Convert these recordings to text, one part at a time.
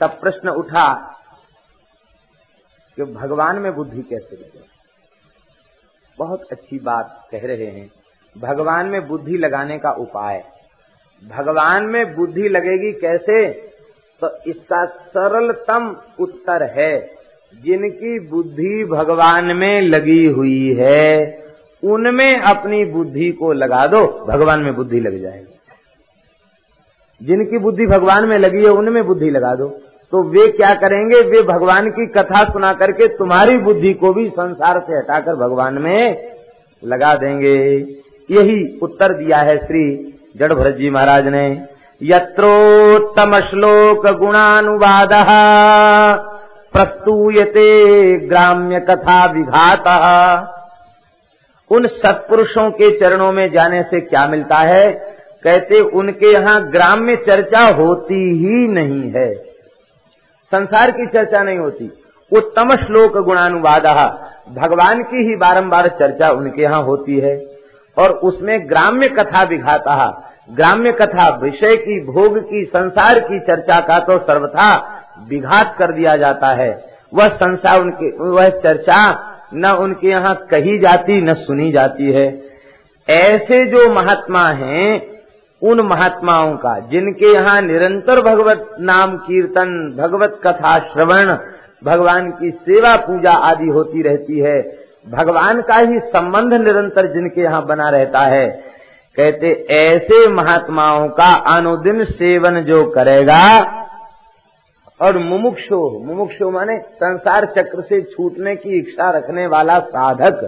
तब प्रश्न उठा कि भगवान में बुद्धि कैसे लगे बहुत अच्छी बात कह रहे हैं। भगवान में बुद्धि लगाने का उपाय। भगवान में बुद्धि लगेगी कैसे? तो इसका सरलतम उत्तर है, जिनकी बुद्धि भगवान में लगी हुई है, उनमें अपनी बुद्धि को लगा दो, भगवान में बुद्धि लग जाएगी। जिनकी बुद्धि भगवान में लगी है, उनमें बुद्धि लगा दो। तो वे क्या करेंगे? वे भगवान की कथा सुना करके तुम्हारी बुद्धि को भी संसार से हटाकर भगवान में लगा देंगे। यही उत्तर दिया है श्री जड़ भरत जी महाराज ने। यत्रोत्तम श्लोक गुणानुवाद प्रस्तूयते ग्राम्य कथा विघात। उन सत्पुरुषों के चरणों में जाने से क्या मिलता है? कहते, उनके यहाँ ग्राम्य चर्चा होती ही नहीं है। संसार की चर्चा नहीं होती। उत्तम श्लोक गुणानुवाद। भगवान की ही बारंबार चर्चा उनके यहाँ होती है। और उसमें ग्राम्य कथा विघाता ग्राम्य कथा, विषय की, भोग की, संसार की चर्चा का तो सर्वथा विघात कर दिया जाता है। वह संसार उनके, वह चर्चा न उनके यहाँ कही जाती, न सुनी जाती है। ऐसे जो महात्मा हैं उन महात्माओं का, जिनके यहाँ निरंतर भगवत नाम कीर्तन, भगवत कथा श्रवण, भगवान की सेवा पूजा आदि होती रहती है, भगवान का ही संबंध निरंतर जिनके यहाँ बना रहता है। कहते, ऐसे महात्माओं का अनुदिन सेवन जो करेगा, और मुमुक्षो मुमुक्षो माने संसार चक्र से छूटने की इच्छा रखने वाला साधक,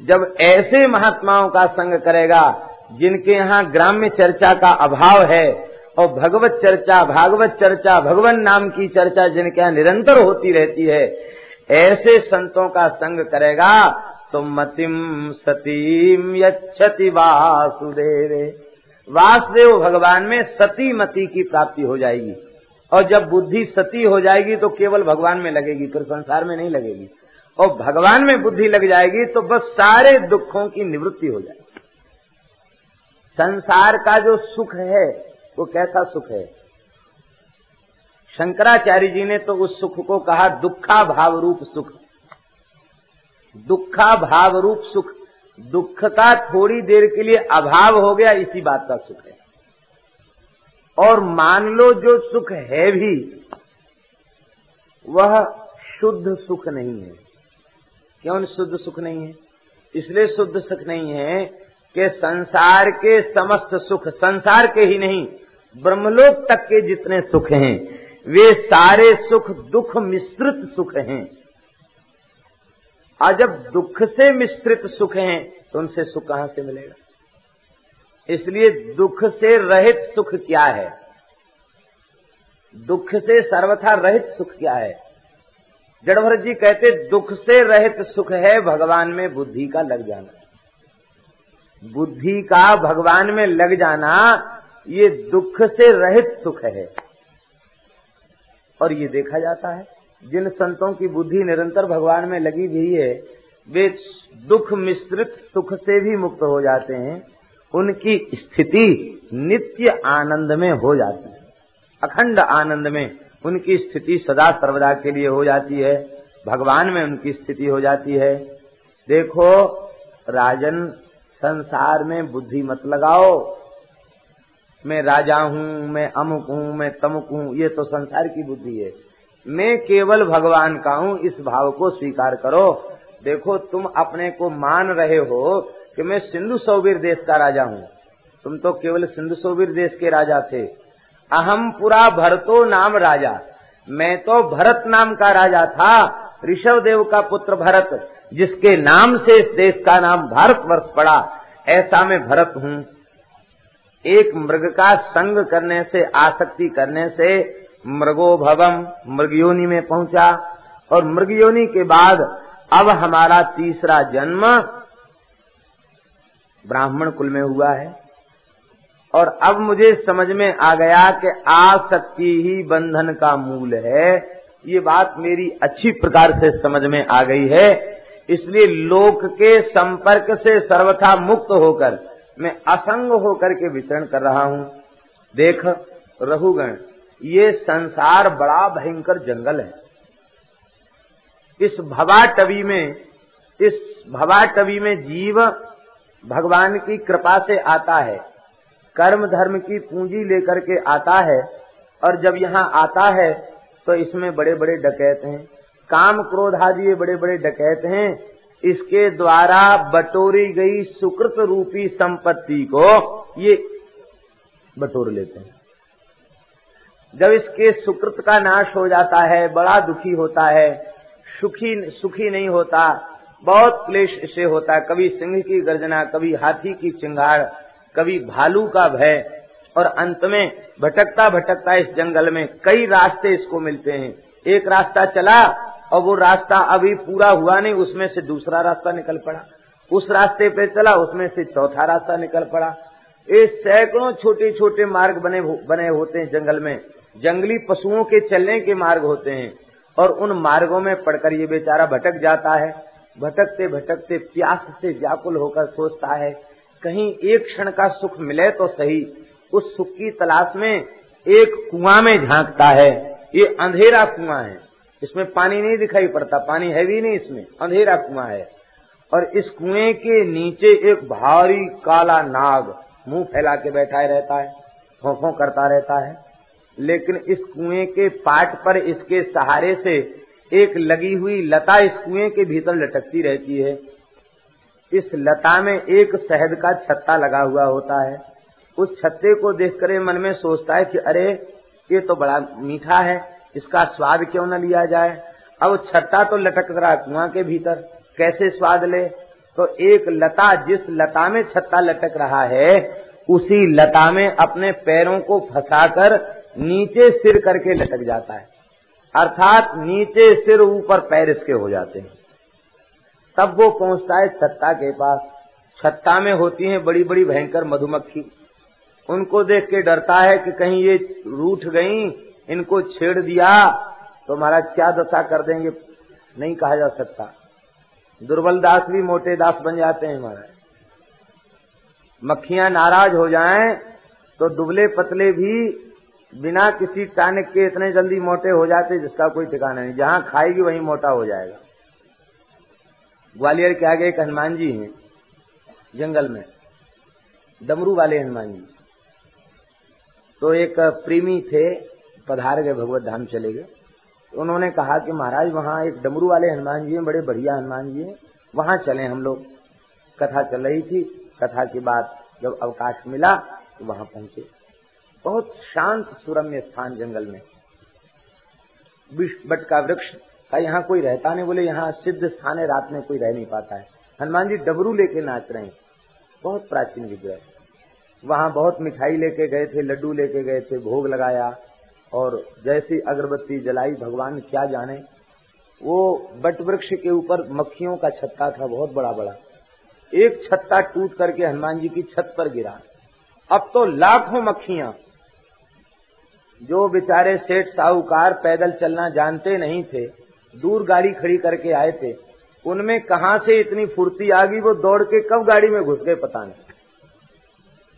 जब ऐसे महात्माओं का संग करेगा जिनके यहाँ ग्राम्य चर्चा का अभाव है और भगवत चर्चा, भागवत चर्चा, भगवान नाम की चर्चा जिनके यहाँ निरंतर होती रहती है, ऐसे संतों का संग करेगा तो मतिम सतीम यति वासुदेव। वासुदेव भगवान में सती मति की प्राप्ति हो जाएगी। और जब बुद्धि सती हो जाएगी तो केवल भगवान में लगेगी, फिर संसार में नहीं लगेगी। और भगवान में बुद्धि लग जाएगी तो बस सारे दुखों की निवृत्ति हो जाएगी। संसार का जो सुख है, वो कैसा सुख है? शंकराचार्य जी ने तो उस सुख को कहा दुखा भाव रूप सुख। दुखा भाव रूप सुख। दुख का थोड़ी देर के लिए अभाव हो गया, इसी बात का सुख है। और मान लो जो सुख है भी, वह शुद्ध सुख नहीं है। क्यों शुद्ध सुख नहीं है? इसलिए शुद्ध सुख नहीं है कि संसार के समस्त सुख, संसार के ही नहीं, ब्रह्मलोक तक के जितने सुख हैं, वे सारे सुख, दुख, मिश्रित सुख हैं। और जब दुख से मिश्रित सुख हैं तो उनसे सुख कहाँ से मिलेगा? इसलिए दुख से रहित सुख क्या है? दुख से सर्वथा रहित सुख क्या है? जड़भरत जी कहते, दुख से रहित सुख है भगवान में बुद्धि का लग जाना। बुद्धि का भगवान में लग जाना ये दुख से रहित सुख है। और ये देखा जाता है, जिन संतों की बुद्धि निरंतर भगवान में लगी हुई है, वे दुख मिश्रित सुख से भी मुक्त हो जाते हैं। उनकी स्थिति नित्य आनंद में हो जाती है। अखंड आनंद में उनकी स्थिति सदा सर्वदा के लिए हो जाती है। भगवान में उनकी स्थिति हो जाती है। देखो, राजन संसार में बुद्धि मत लगाओ। मैं राजा हूँ, मैं अमुक हूँ, मैं तमुक हूँ, ये तो संसार की बुद्धि है। मैं केवल भगवान का हूँ, इस भाव को स्वीकार करो। देखो, तुम अपने को मान रहे हो कि मैं सिंधु सौबीर देश का राजा हूँ। तुम तो केवल सिंधु सौबीर देश के राजा थे। अहम पुरा भरतो नाम राजा। मैं तो भरत नाम का राजा था। ऋषभ देव का पुत्र भरत। जिसके नाम से इस देश का नाम भारत वर्ष पड़ा, ऐसा मैं भरत हूँ। एक मृग का संग करने से, आसक्ति करने से मृगो भवम, मृगयोनि में पहुँचा। और मृगयोनि के बाद अब हमारा तीसरा जन्म ब्राह्मण कुल में हुआ है। और अब मुझे समझ में आ गया कि आसक्ति ही बंधन का मूल है। ये बात मेरी अच्छी प्रकार से समझ में आ गई है। इसलिए लोक के संपर्क से सर्वथा मुक्त होकर मैं असंग होकर के विचरण कर रहा हूँ। देख रहुगण ये संसार बड़ा भयंकर जंगल है। इस भवाटवी में, इस भवाटवी में जीव भगवान की कृपा से आता है, कर्म धर्म की पूंजी लेकर के आता है, और जब यहाँ आता है तो इसमें बड़े बड़े डकैत हैं। काम क्रोध आदि ये बड़े बड़े डकैत हैं। इसके द्वारा बटोरी गई सुकृत रूपी संपत्ति को ये बटोर लेते हैं। जब इसके सुकृत का नाश हो जाता है, बड़ा दुखी होता है, सुखी सुखी नहीं होता, बहुत क्लेश से होता है। कभी सिंह की गर्जना, कभी हाथी की चिंगाड़ कभी भालू का भय। और अंत में भटकता भटकता इस जंगल में कई रास्ते इसको मिलते हैं। एक रास्ता चला और वो रास्ता अभी पूरा हुआ नहीं, उसमें से दूसरा रास्ता निकल पड़ा। उस रास्ते पे चला, उसमें से चौथा रास्ता निकल पड़ा। ये सैकड़ों छोटे छोटे मार्ग बने बने होते हैं जंगल में। जंगली पशुओं के चलने के मार्ग होते हैं। और उन मार्गों में पड़कर ये बेचारा भटक जाता है। भटकते भटकते प्यास से व्याकुल होकर सोचता है, कहीं एक क्षण का सुख मिले तो सही। उस सुख की तलाश में एक कुआँ में झांकता है। ये अंधेरा कुआँ है। इसमें पानी नहीं दिखाई पड़ता, पानी है भी नहीं इसमें, अंधेरा कुआँ है। और इस कुएँ के नीचे एक भारी काला नाग मुँह फैला के बैठा रहता है, फोफो करता रहता है। लेकिन इस कुएँ के पाट पर इसके सहारे से एक लगी हुई लता इस कुएँ के भीतर लटकती रहती है। इस लता में एक शहद का छत्ता लगा हुआ होता है। उस छत्ते को देखकर मन में सोचता है कि अरे, ये तो बड़ा मीठा है। इसका स्वाद क्यों न लिया जाए? अब छत्ता तो लटक रहा कुआँ के भीतर। कैसे स्वाद ले? तो एक लता जिस लता में छत्ता लटक रहा है, उसी लता में अपने पैरों को फंसाकर नीचे सिर करके लटक जाता है। अर्थात नीचे सिर ऊपर पैर इसके हो जाते हैं। तब वो पहुँचता है छत्ता के पास। छत्ता में होती हैं बड़ी बड़ी भयंकर मधुमक्खी। उनको देख के डरता है कि कहीं ये रूठ गई इनको छेड़ दिया तो महाराज क्या दशा कर देंगे? नहीं कहा जा सकता। दुर्बल दास भी मोटे दास बन जाते हैं महाराज। मक्खियाँ नाराज़ हो जाएँ तो दुबले पतले भी बिना किसी टानिक के इतने जल्दी मोटे हो जाते जिसका कोई ठिकाना नहीं। जहाँ खाएगी, वहीं मोटा हो जाएगा। ग्वालियर के आगे एक हनुमान जी हैं, जंगल में। डमरू वाले हनुमान जी। तो एक प्रेमी थे पधार गए, भगवत धाम चले गए। उन्होंने कहा कि महाराज, वहाँ एक डमरू वाले हनुमान जी हैं, बड़े बढ़िया हनुमान जी हैं। वहाँ चले हम लोग। कथा चल रही थी। कथा की बात जब अवकाश मिला तो वहाँ पहुँचे। बहुत शांत सुरम्य स्थान जंगल में। बट का वृक्ष का यहाँ कोई रहता नहीं, बोले यहाँ सिद्ध स्थान है, रात में कोई रह नहीं पाता है। हनुमान जी डबरू लेके नाच रहे हैं। बहुत प्राचीन विग्रह। वहाँ बहुत मिठाई लेके गए थे, लड्डू लेके गए थे, भोग लगाया। और जैसी अगरबत्ती जलाई भगवान क्या जाने। वो बट वृक्ष के ऊपर मक्खियों का छत्ता था, बहुत बड़ा बड़ा एक छत्ता टूट करके हनुमान जी की छत पर गिरा। अब तो लाखों मक्खियाँ, जो बेचारे सेठ साहूकार पैदल चलना जानते नहीं थे, दूर गाड़ी खड़ी करके आए थे, उनमें कहा से इतनी फुर्ती आ गई, वो दौड़ के कब गाड़ी में घुस गए, पता नहीं।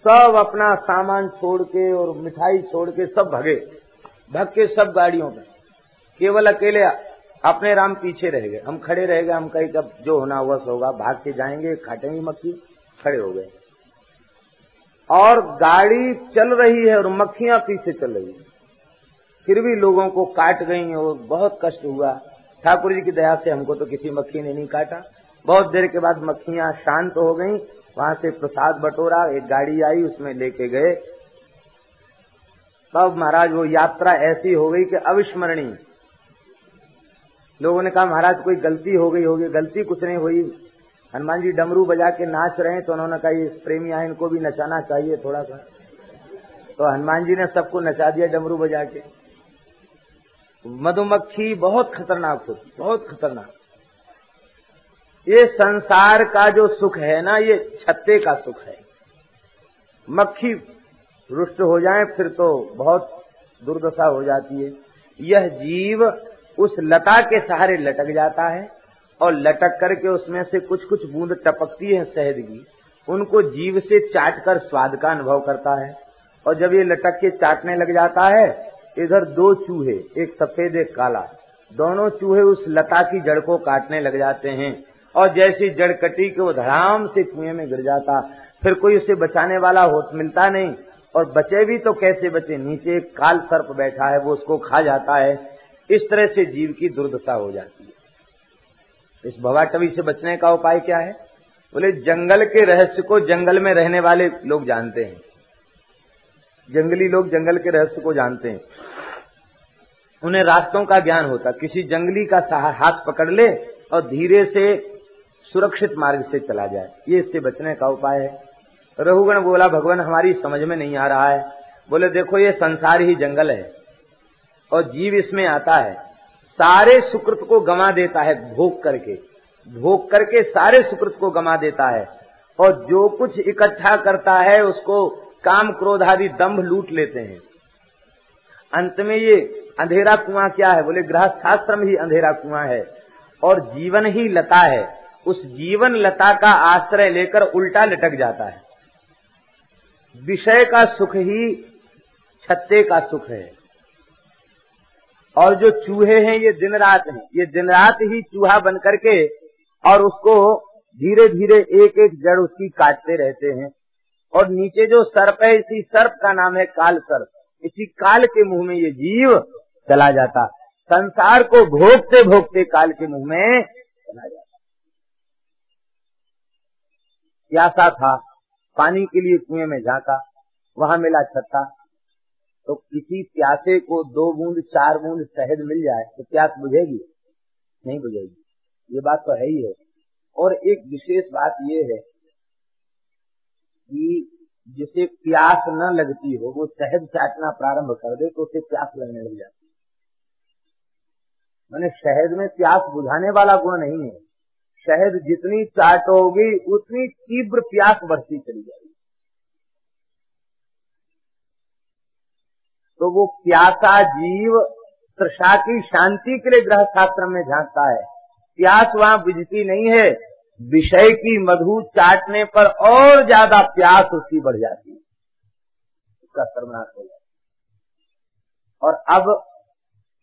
सब अपना सामान छोड़ के और मिठाई छोड़ के सब भगे। भग के सब गाड़ियों में। केवल अकेले अपने राम पीछे रह गए। हम खड़े रह गए, हम कहीं कब जो होना हुआ सो होगा, भाग के जाएँगे काटेंगे मक्खी, खड़े हो गए। और गाड़ी चल रही है और मक्खियाँ पीछे चल रही है। फिर भी लोगों को काट गई और बहुत कष्ट हुआ। ठाकुर जी की दया से हमको तो किसी मक्खी ने नहीं काटा। बहुत देर के बाद मक्खियाँ शांत हो गई। वहाँ से प्रसाद बटोरा, एक गाड़ी आई, उसमें लेके गए। तब महाराज, वो यात्रा ऐसी हो गई कि अविस्मरणीय। लोगों ने कहा, महाराज, कोई गलती हो गई होगी, गलती कुछ नहीं हुई। हनुमान जी डमरू बजा के नाच रहे हैं तो उन्होंने कहा, ये प्रेमी इनको भी नचाना चाहिए थोड़ा सा तो हनुमान जी ने सबको नचा दिया डमरू बजा के। मधुमक्खी बहुत खतरनाक होती बहुत खतरनाक। ये संसार का जो सुख है ना, ये छत्ते का सुख है। मक्खी रुष्ट हो जाए, फिर तो बहुत दुर्दशा हो जाती है। यह जीव उस लता के सहारे लटक जाता है और लटक करके उसमें से कुछ कुछ बूंद टपकती है शहद की उनको जीव से चाट कर स्वाद का अनुभव करता है और जब ये लटक के चाटने लग जाता है, इधर दो चूहे, एक सफ़ेद, एक काला, दोनों चूहे उस लता की जड़ को काटने लग जाते हैं और जैसी जड़ कटी के वो धड़ाम से कुएँ में गिर जाता। फिर कोई उसे बचाने वाला हो मिलता नहीं। और बचे भी तो कैसे बचे? नीचे काल सर्प बैठा है, वो उसको खा जाता है। इस तरह से जीव की दुर्दशा हो जाती है। इस भवाटवी से बचने का उपाय क्या है? बोले, जंगल के रहस्य को जंगल में रहने वाले लोग जानते हैं। जंगली लोग जंगल के रहस्य को जानते हैं। उन्हें रास्तों का ज्ञान होता। किसी जंगली का हाथ पकड़ ले और धीरे से सुरक्षित मार्ग से चला जाए। ये इससे बचने का उपाय है। रघुगण बोला, भगवान, हमारी समझ में नहीं आ रहा है। बोले, देखो, ये संसार ही जंगल है और जीव इसमें आता है। सारे सुकृत को गमा देता है भोग करके। भोग करके सारे सुकृत को गमा देता है और जो कुछ इकट्ठा करता है, उसको काम क्रोध आदि दम्भ लूट लेते हैं। अंत में ये अंधेरा कुआँ क्या है? बोले, गृहस्थाश्रम ही अंधेरा कुआँ है और जीवन ही लता है। उस जीवन लता का आश्रय लेकर उल्टा लटक जाता है। विषय का सुख ही छत्ते का सुख है। और जो चूहे हैं, ये दिन रात हैं। ये दिन रात ही चूहा बन करके और उसको धीरे धीरे एक एक जड़ उसकी काटते रहते हैं। और नीचे जो सर्प है, इसी सर्प का नाम है काल सर्प। इसी काल के मुँह में ये जीव चला जाता। संसार को भोगते भोगते काल के मुँह में चला जाता। प्यासा था। पानी के लिए कुएँ में झांका, वहाँ मिला छत्ता। तो किसी प्यासे को दो बूंद, चार बूंद शहद मिल जाए तो प्यास बुझेगी? नहीं बुझेगी। ये बात तो है ही है। और एक विशेष बात ये है कि जिसे प्यास न लगती हो, वो शहद चाटना प्रारंभ कर दे तो उसे प्यास लगने लग जाती मैंने शहद में प्यास बुझाने वाला गुण नहीं है। शहद जितनी चाटोगी उतनी तीव्र प्यास बढ़ती चली जाएगी। तो वो प्यासा जीव तृषा की शांति के लिए ग्रह शास्त्र में झांकता है। प्यास वहाँ बुझती नहीं है। विषय की मधु चाटने पर और ज़्यादा प्यास उसकी बढ़ जाती है। उसका सर्वनाश हो जाता और अब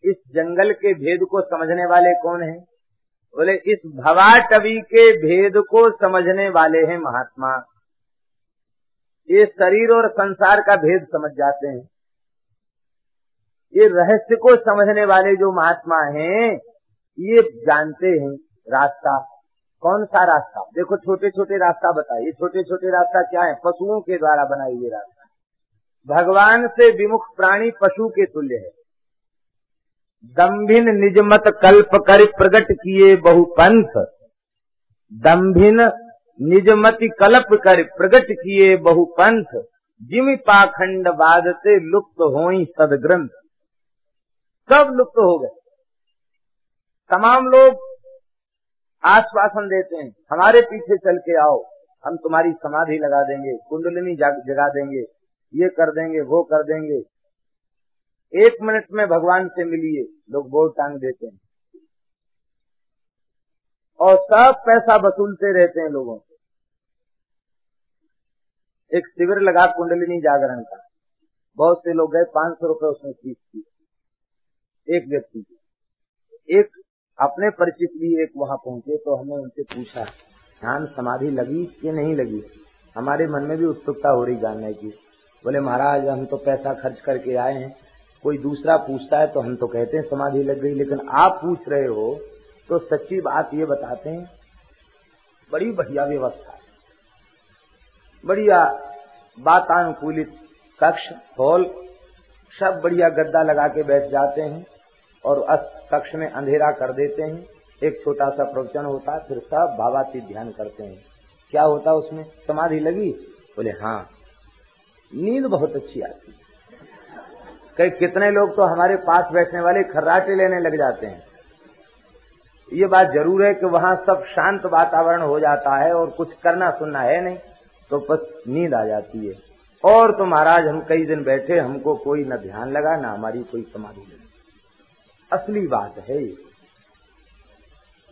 इस जंगल के भेद को समझने वाले कौन हैं? बोले, इस भवाटवी के भेद को समझने वाले हैं महात्मा। ये शरीर और संसार का भेद समझ जाते हैं। ये रहस्य को समझने वाले जो महात्मा हैं, ये जानते हैं रास्ता। कौन सा रास्ता? देखो छोटे छोटे रास्ता बताइए। छोटे छोटे रास्ता क्या है? पशुओं के द्वारा बनाए हुए रास्ता। भगवान से विमुख प्राणी पशु के तुल्य है। दम्भिन निजमत कल्प कर प्रकट किए बहुपंथ दम्भिन निजमति कल्प कर प्रकट किए बहुपंथ जिम पाखंड बाद से लुप्त हो सदग्रंथ। सब लुप्त हो गए। तमाम लोग आश्वासन देते हैं, हमारे पीछे चल के आओ, हम तुम्हारी समाधि लगा देंगे, कुंडलिनी जगा देंगे, ये कर देंगे, वो कर देंगे। एक मिनट में भगवान से मिलिए, लोग बोर्ड टांग देते हैं। और सब पैसा वसूलते रहते हैं लोगों से। एक शिविर लगा कुंडलिनी जागरण का। बहुत से लोग गए, पाँच सौ रुपये उसमें फ़ीस की। एक व्यक्ति की। एक अपने परिचित भी एक वहाँ पहुँचे तो हमने उनसे पूछा, ध्यान समाधि लगी कि नहीं लगी? हमारे मन में भी उत्सुकता हो रही जानने की। बोले, महाराज, हम तो पैसा खर्च करके आए हैं। कोई दूसरा पूछता है तो हम तो कहते हैं समाधि लग गई, लेकिन आप पूछ रहे हो तो सच्ची बात ये बताते हैं, बड़ी बढ़िया व्यवस्था है। बढ़िया वातानुकूलित कक्ष, हॉल, सब बढ़िया गद्दा लगा के बैठ जाते हैं और अस कक्ष में अंधेरा कर देते हैं। एक छोटा सा प्रवचन होता, फिर सब भावाती ध्यान करते हैं। क्या होता उसमें? समाधि लगी? बोले हाँ। नींद बहुत अच्छी आती है। कई कितने लोग तो हमारे पास बैठने वाले खर्राटे लेने लग जाते हैं। ये बात ज़रूर है कि वहाँ सब शांत वातावरण हो जाता है और कुछ करना सुनना है नहीं तो बस नींद आ जाती है। और तो महाराज, हम कई दिन बैठे, हमको कोई न ध्यान लगा, ना हमारी कोई समाधि लगी। असली बात है ये।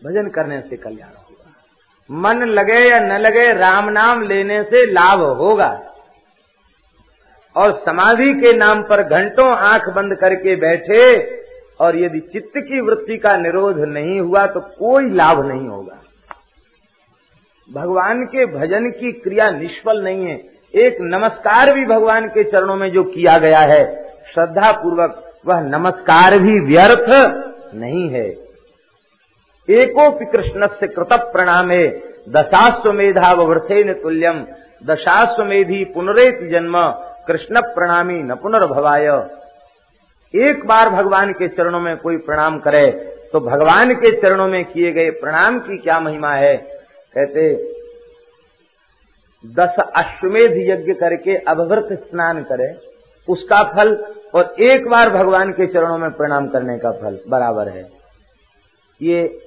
भजन करने से कल्याण होगा। मन लगे या न लगे, राम नाम लेने से लाभ होगा। और समाधि के नाम पर घंटों आँख बंद करके बैठे, और यदि चित्त की वृत्ति का निरोध नहीं हुआ तो कोई लाभ नहीं होगा। भगवान के भजन की क्रिया निष्फल नहीं है। एक नमस्कार भी भगवान के चरणों में जो किया गया है श्रद्धा पूर्वक वह नमस्कार भी व्यर्थ नहीं है। एकोपि कृष्ण से कृत प्रणाम है प्रणामे दशाश्वेधावृथे तुल्यम दशाश्व दशाश्वेधी पुनरेत जन्म कृष्ण प्रणामी न पुनर्भवाय। एक बार भगवान के चरणों में कोई प्रणाम करे तो भगवान के चरणों में किए गए प्रणाम की क्या महिमा है? कहते, दस अश्वमेध यज्ञ करके अभवृत स्नान करे, उसका फल और एक बार भगवान के चरणों में प्रणाम करने का फल बराबर है। ये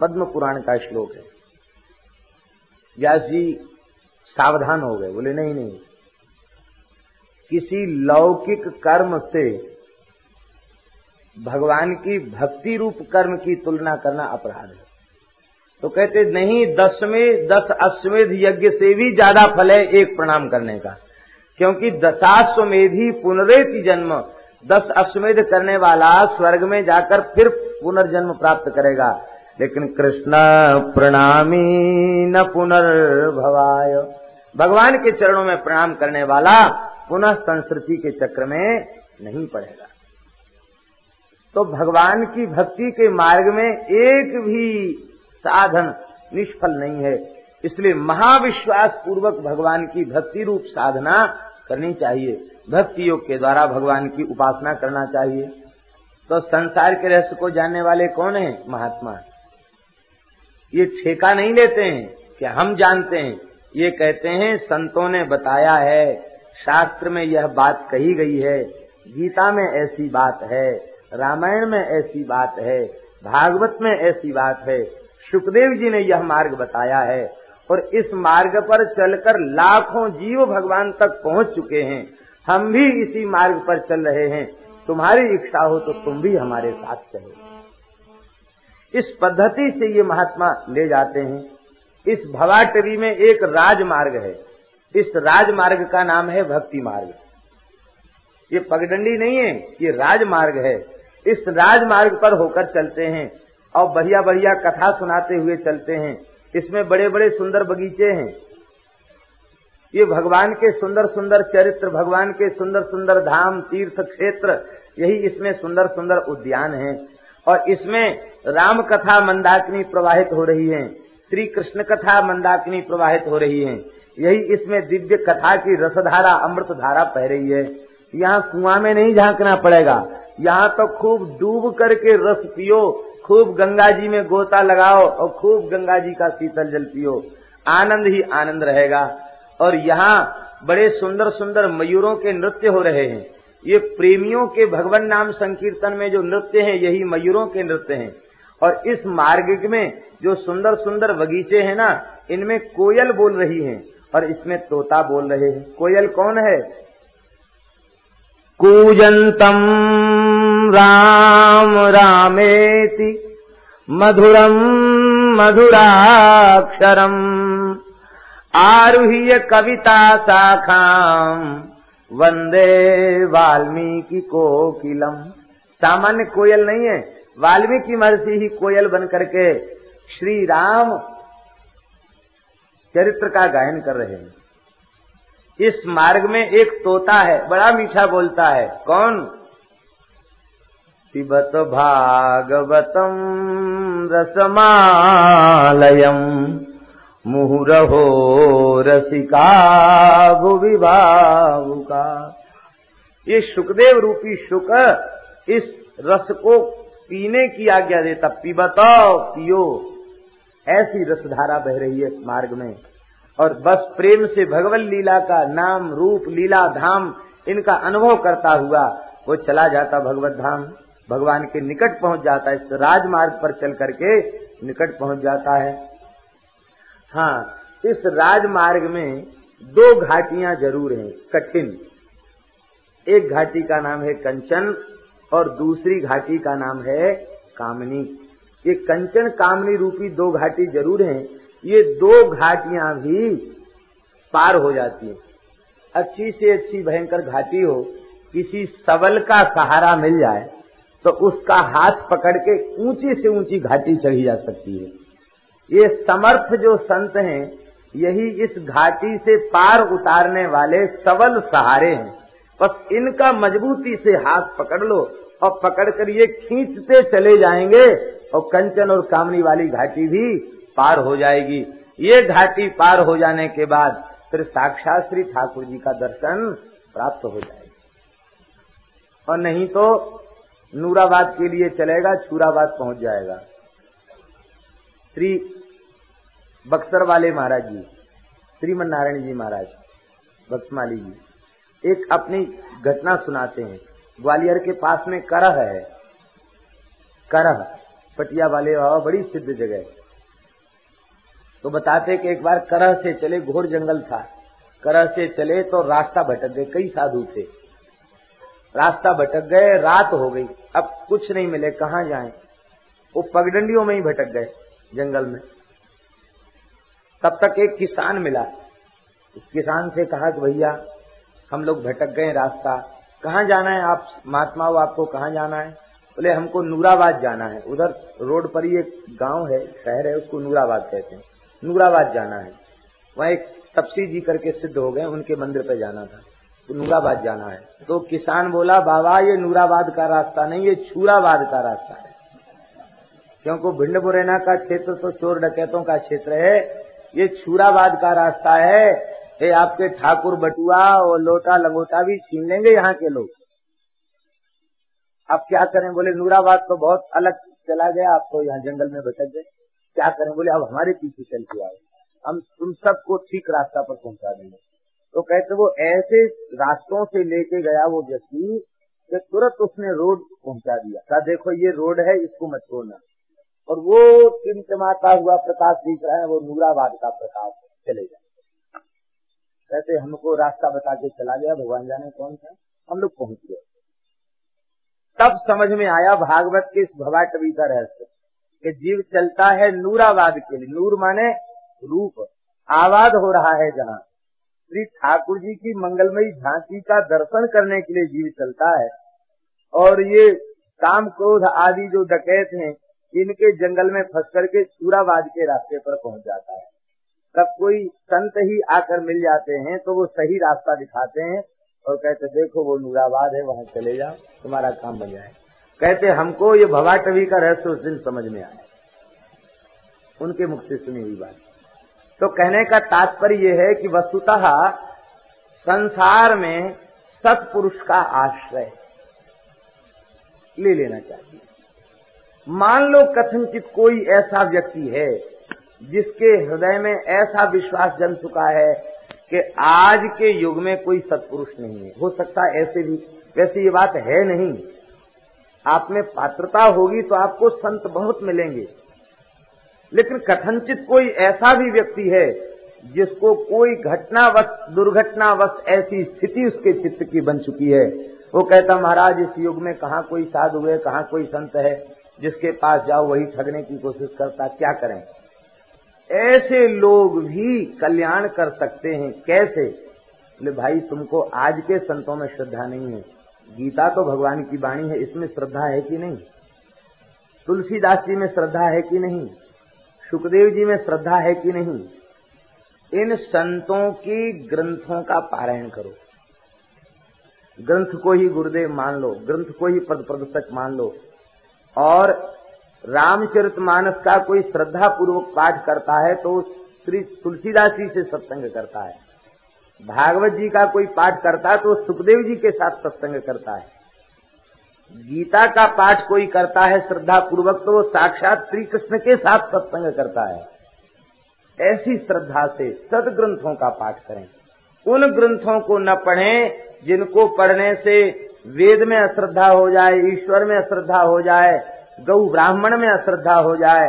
पद्म पुराण का श्लोक है। व्यास जी सावधान हो गए, बोले, नहीं नहीं किसी लौकिक कर्म से भगवान की भक्ति रूप कर्म की तुलना करना अपराध है। तो कहते, नहीं, दसवें, दस अश्वेध यज्ञ से भी ज़्यादा फल है एक प्रणाम करने का। क्योंकि दशाश्वेधी पुनरेति जन्म, दस अश्वेध करने वाला स्वर्ग में जाकर फिर पुनर्जन्म प्राप्त करेगा। लेकिन कृष्ण, प्रणामी न पुनर्भवाय। भगवान के चरणों में प्रणाम करने वाला पुनः संस्कृति के चक्र में नहीं पड़ेगा। तो भगवान की भक्ति के मार्ग में एक भी साधन निष्फल नहीं है। इसलिए महाविश्वास पूर्वक भगवान की भक्ति रूप साधना करनी चाहिए। भक्ति योग के द्वारा भगवान की उपासना करना चाहिए। तो संसार के रहस्य को जानने वाले कौन है? महात्मा। ये ठेका नहीं लेते हैं कि हम जानते हैं। ये कहते हैं, संतों ने बताया है शास्त्र में यह बात कही गई है, गीता में ऐसी बात है, रामायण में ऐसी बात है, भागवत में ऐसी बात है, सुखदेव जी ने यह मार्ग बताया है और इस मार्ग पर चलकर लाखों जीव भगवान तक पहुँच चुके हैं। हम भी इसी मार्ग पर चल रहे हैं। तुम्हारी इच्छा हो तो तुम भी हमारे साथ चलो। इस पद्धति से ये महात्मा ले जाते हैं। इस भवाटवी में एक राजमार्ग है। इस राजमार्ग का नाम है भक्ति मार्ग। ये पगडंडी नहीं है, ये राजमार्ग है। इस राजमार्ग पर होकर चलते हैं और बढ़िया बढ़िया कथा सुनाते हुए चलते हैं। इसमें बड़े बड़े सुंदर बगीचे हैं। ये भगवान के सुंदर सुंदर चरित्र, भगवान के सुंदर सुंदर धाम, तीर्थ क्षेत्र, यही इसमें सुंदर सुंदर उद्यान हैं। और इसमें राम कथा मंदाकिनी प्रवाहित हो रही है। श्री कृष्ण कथा मंदाकिनी प्रवाहित हो रही है। यही इसमें दिव्य कथा की रसधारा अमृत धारा बह रही है। यहाँ कुआँ में नहीं झांकना पड़ेगा। यहाँ तो खूब डूब करके रस पियो, खूब गंगा जी में गोता लगाओ और खूब गंगा जी का शीतल जल पियो। आनंद ही आनंद रहेगा। और यहाँ बड़े सुंदर सुंदर मयूरों के नृत्य हो रहे हैं। ये प्रेमियों के भगवान नाम संकीर्तन में जो नृत्य हैं, यही मयूरों के नृत्य हैं। और इस मार्ग में जो सुंदर सुंदर बगीचे हैं ना, इनमें कोयल बोल रही हैं। और इसमें तोता बोल रहे हैं। कोयल कौन है? कूजंतम राम रामेति मधुरम मधुराक्षरम आरुह्य कविता शाखाम वंदे वाल्मीकि कोकिलम। सामान्य कोयल नहीं है। वाल्मीकि महर्षि ही कोयल बन करके श्री राम चरित्र का गायन कर रहे हैं। इस मार्ग में एक तोता है, बड़ा मीठा बोलता है, कौन? पिबत भागवतम रसमालयम, मुहुरहो रसिका भुवि भावुका ये सुखदेव रूपी शुक इस रस को पीने की आज्ञा देता पिबतो पियो ऐसी रसधारा बह रही है इस मार्ग में। और बस प्रेम से भगवत लीला का नाम, रूप, लीला, धाम इनका अनुभव करता हुआ वो चला जाता भगवत धाम। भगवान के निकट पहुँच जाता है, इस राजमार्ग पर चल करके निकट पहुँच जाता है। हाँ इस राजमार्ग में दो घाटियाँ ज़रूर हैं, कठिन। एक घाटी का नाम है कंचन और दूसरी घाटी का नाम है कामनी। ये कंचन कामनी रूपी दो घाटी ज़रूर हैं। ये दो घाटियाँ भी पार हो जाती हैं। अच्छी से अच्छी भयंकर घाटी हो, किसी सबल का सहारा मिल जाए तो उसका हाथ पकड़ के ऊँची से ऊँची घाटी चढ़ी जा सकती है। ये समर्थ जो संत हैं, यही इस घाटी से पार उतारने वाले सबल सहारे हैं। बस इनका मजबूती से हाथ पकड़ लो और पकड़कर ये खींचते चले जाएँगे। और कंचन और कामनी वाली घाटी भी पार हो जाएगी। ये घाटी पार हो जाने के बाद फिर साक्षात श्री ठाकुर जी का दर्शन प्राप्त हो जाएगा। और नहीं तो नूराबाद के लिए चलेगा छूराबाद पहुँच जाएगा। श्री बक्सर वाले महाराज जी श्रीमन नारायण जी महाराज, बक्समाली जी, एक अपनी घटना सुनाते हैं। ग्वालियर के पास में करह है। करह। पटिया वाले बाबा बड़ी सिद्ध जगह तो बताते कि एक बार करह से चले, घोर जंगल था। करह से चले तो रास्ता भटक गए, कई साधु थे। रास्ता भटक गए, रात हो गई। अब कुछ नहीं मिले, कहा जाएँ? वो पगडंडियों में ही भटक गए जंगल में। तब तक एक किसान मिला। उस किसान से कहा कि भैया, हम लोग भटक गए रास्ता। कहाँ जाना है आप महात्मा आपको कहाँ जाना है? बोले, हमको नूराबाद जाना है। उधर रोड पर ही एक गाँव है शहर है, उसको नूराबाद कहते हैं। नूराबाद जाना है। वहाँ एक तपसी जी करके सिद्ध हो गए, उनके मंदिर पे जाना था। तो नूराबाद जाना है। तो किसान बोला, बाबा, ये नूराबाद का रास्ता नहीं, ये छूराबाद का रास्ता है। क्योंकि भिंड मुरैना का क्षेत्र तो चोर डकैतों का क्षेत्र है, ये छूराबाद का रास्ता है। ये आपके ठाकुर बटुआ और लोटा लगोटा भी छीन लेंगे यहाँ के लोग। अब क्या करें? बोले, नूराबाद तो बहुत अलग चला गया, आप तो यहाँ जंगल में भटक गए। क्या करें? बोले, अब हमारे पीछे चल के आओ। हम, तुम सबको ठीक रास्ता पर पहुँचा देंगे। तो कहते, वो ऐसे रास्तों से लेके गया वो व्यक्ति कि तुरंत उसने रोड पहुँचा दिया। कहा, देखो, ये रोड है, इसको मत छोड़ना। और वो टिमटमाता हुआ प्रकाश दिख रहा है, वो नूराबाद का प्रकाश चले जाए कहते, हमको रास्ता बता के चला गया, भगवान जाने कौन था। हम लोग पहुँच गए। तब समझ में आया भागवत के इस भवाटवी का रहस्य, कि जीव चलता है नूराबाद के लिए। नूर माने रूप। आवाज़ हो रहा है जहाँ श्री ठाकुर जी की मंगलमयी झांकी का दर्शन करने के लिए जीव चलता है। और ये काम क्रोध आदि जो डकैत हैं, इनके जंगल में फंस करके चूराबाद के रास्ते पर पहुँच जाता है। तब कोई संत ही आकर मिल जाते हैं तो वो सही रास्ता दिखाते हैं। और कहते, देखो, वो नूराबाद है, वहाँ चले जाओ, तुम्हारा काम बन जाए। कहते, हमको ये भवाटवी का रहस्य उस दिन समझ में आया। उनके मुख से सुनी हुई बात। तो कहने का तात्पर्य यह है कि वस्तुतः संसार में सत्पुरुष का आश्रय ले लेना चाहिए। मान लो कथनचित कोई ऐसा व्यक्ति है, जिसके हृदय में ऐसा विश्वास जम चुका है कि आज के युग में कोई सत्पुरुष नहीं है। हो सकता ऐसे भी। वैसे ये बात है नहीं। आप में पात्रता होगी तो आपको संत बहुत मिलेंगे। लेकिन कथनचित कोई ऐसा भी व्यक्ति है जिसको कोई घटनावश, दुर्घटनावश ऐसी स्थिति उसके चित्त की बन चुकी है। वो कहता, महाराज, इस युग में कहा कोई साधु है, कहा कोई संत है, जिसके पास जाओ, वही ठगने की कोशिश करता, क्या करें? ऐसे लोग भी कल्याण कर सकते हैं। कैसे? बोले, भाई, तुमको आज के संतों में श्रद्धा नहीं है। गीता तो भगवान की वाणी है, इसमें श्रद्धा है कि नहीं? तुलसीदास जी में श्रद्धा है कि नहीं? सुखदेव जी में श्रद्धा है कि नहीं? इन संतों की ग्रंथों का पारायण करो। ग्रंथ को ही गुरुदेव मान लो, ग्रंथ को ही पद प्रदर्शक मान लो और रामचरित मानस का कोई श्रद्धा पूर्वक पाठ करता है तो श्री तुलसीदास जी से सत्संग करता है। भागवत जी का कोई पाठ करता है तो सुखदेव जी के साथ सत्संग करता है। गीता का पाठ कोई करता है श्रद्धा पूर्वक तो वो साक्षात श्री कृष्ण के साथ सत्संग करता है। ऐसी श्रद्धा से सदग्रंथों का पाठ करें। उन ग्रंथों को न पढ़ें जिनको पढ़ने से वेद में अश्रद्धा हो जाए, ईश्वर में अश्रद्धा हो जाए गौ ब्राह्मण में अश्रद्धा हो जाए,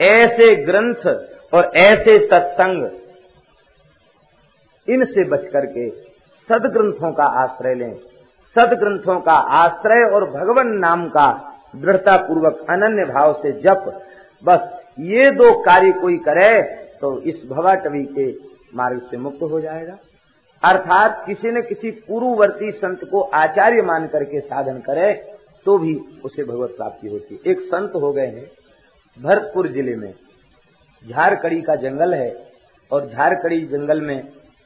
ऐसे ग्रंथ और ऐसे सत्संग, इनसे बच करके सदग्रंथों का आश्रय लें। सदग्रंथों का आश्रय और भगवान नाम का दृढ़ता पूर्वक अनन्य भाव से जप, बस ये दो कार्य कोई करे तो इस भवाटवी के मार्ग से मुक्त हो जाएगा। अर्थात किसी न किसी पूर्ववर्ती संत को आचार्य मान करके साधन करे तो भी उसे भगवत प्राप्ति होती। है एक संत हो गए हैं, भरतपुर ज़िले में। झारकड़ी का जंगल है और झारकड़ी जंगल में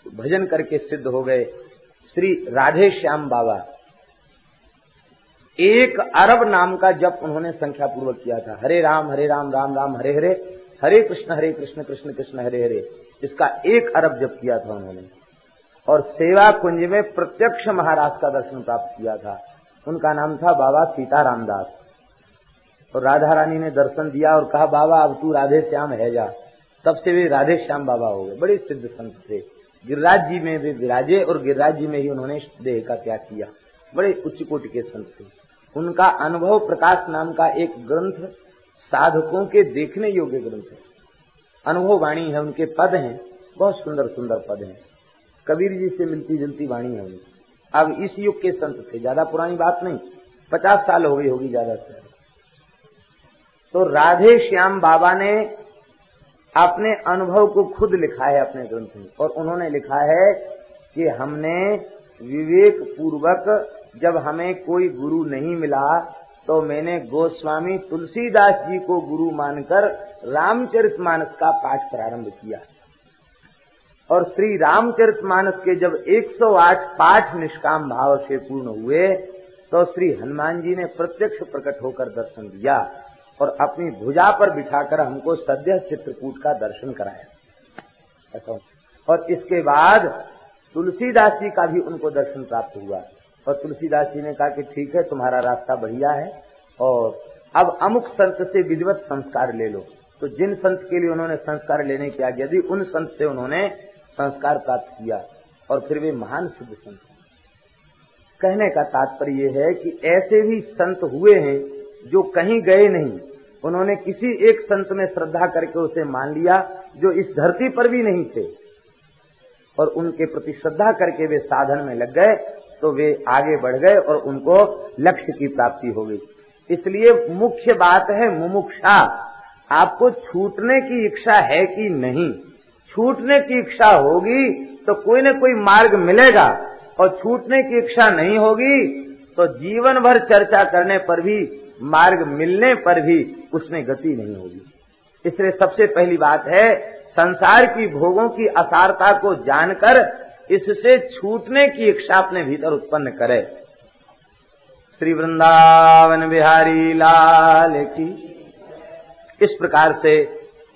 भजन करके सिद्ध हो गए श्री राधे श्याम बाबा। एक अरब नाम का जब उन्होंने संख्या पूर्वक किया था। हरे राम हरे राम राम राम, हरे हरे हरे कृष्ण हरे कृष्ण कृष्ण कृष्ण, हरे हरे, इसका एक अरब जब किया था उन्होंने। और सेवा कुंज में प्रत्यक्ष महाराज का दर्शन प्राप्त किया था। उनका नाम था बाबा सीताराम दास। और राधा रानी ने दर्शन दिया और कहा, बाबा, अब तू राधे श्याम है जा। तब से वे राधे श्याम बाबा हो गए। बड़े सिद्ध संत थे। गिरिराज जी में वे विराजे और गिरिराज जी में ही उन्होंने देह का त्याग किया। बड़े उच्च कोटि के संत थे। उनका अनुभव प्रकाश नाम का एक ग्रंथ साधकों के देखने योग्य ग्रंथ है। अनुभव वाणी है, उनके पद हैं। बहुत सुंदर सुंदर पद हैं। कबीर जी से मिलती जुलती वाणी है उनकी। अब इस युग के संत थे। ज़्यादा पुरानी बात नहीं। पचास साल हो गई होगी ज़्यादा से तो राधे श्याम बाबा ने अपने अनुभव को खुद लिखा है अपने ग्रंथ में। और उन्होंने लिखा है कि हमने विवेक पूर्वक जब हमें कोई गुरु नहीं मिला तो मैंने गोस्वामी तुलसीदास जी को गुरु मानकर रामचरितमानस का पाठ प्रारंभ किया। और श्री रामचरित मानस के जब 108 पाठ निष्काम भाव से पूर्ण हुए तो श्री हनुमान जी ने प्रत्यक्ष प्रकट होकर दर्शन दिया और अपनी भुजा पर बिठाकर हमको सद्य चित्रकूट का दर्शन कराया। ऐसा और इसके बाद तुलसीदास जी का भी उनको दर्शन प्राप्त हुआ। और तुलसीदास जी ने कहा कि ठीक है, तुम्हारा रास्ता बढ़िया है और अब अमुक संत से विधिवत संस्कार ले लो। तो जिन संत के लिए उन्होंने संस्कार लेने की आज्ञा दी, उन संत से उन्होंने संस्कार प्राप्त किया और फिर वे महान सिद्ध संत कहने का तात्पर्य यह है कि ऐसे भी संत हुए हैं जो कहीं गए नहीं। उन्होंने किसी एक संत में श्रद्धा करके उसे मान लिया, जो इस धरती पर भी नहीं थे। और उनके प्रति श्रद्धा करके वे साधन में लग गए तो वे आगे बढ़ गए और उनको लक्ष्य की प्राप्ति हो गई। इसलिए मुख्य बात है मुमुक्षा। आपको छूटने की इच्छा है कि नहीं? छूटने की इच्छा होगी तो कोई न कोई मार्ग मिलेगा और छूटने की इच्छा नहीं होगी तो जीवन भर चर्चा करने पर भी, मार्ग मिलने पर भी उसमें गति नहीं होगी। इसलिए सबसे पहली बात है, संसार की भोगों की असारता को जानकर इससे छूटने की इच्छा अपने भीतर उत्पन्न करे। श्री वृंदावन बिहारी लाल की। इस प्रकार से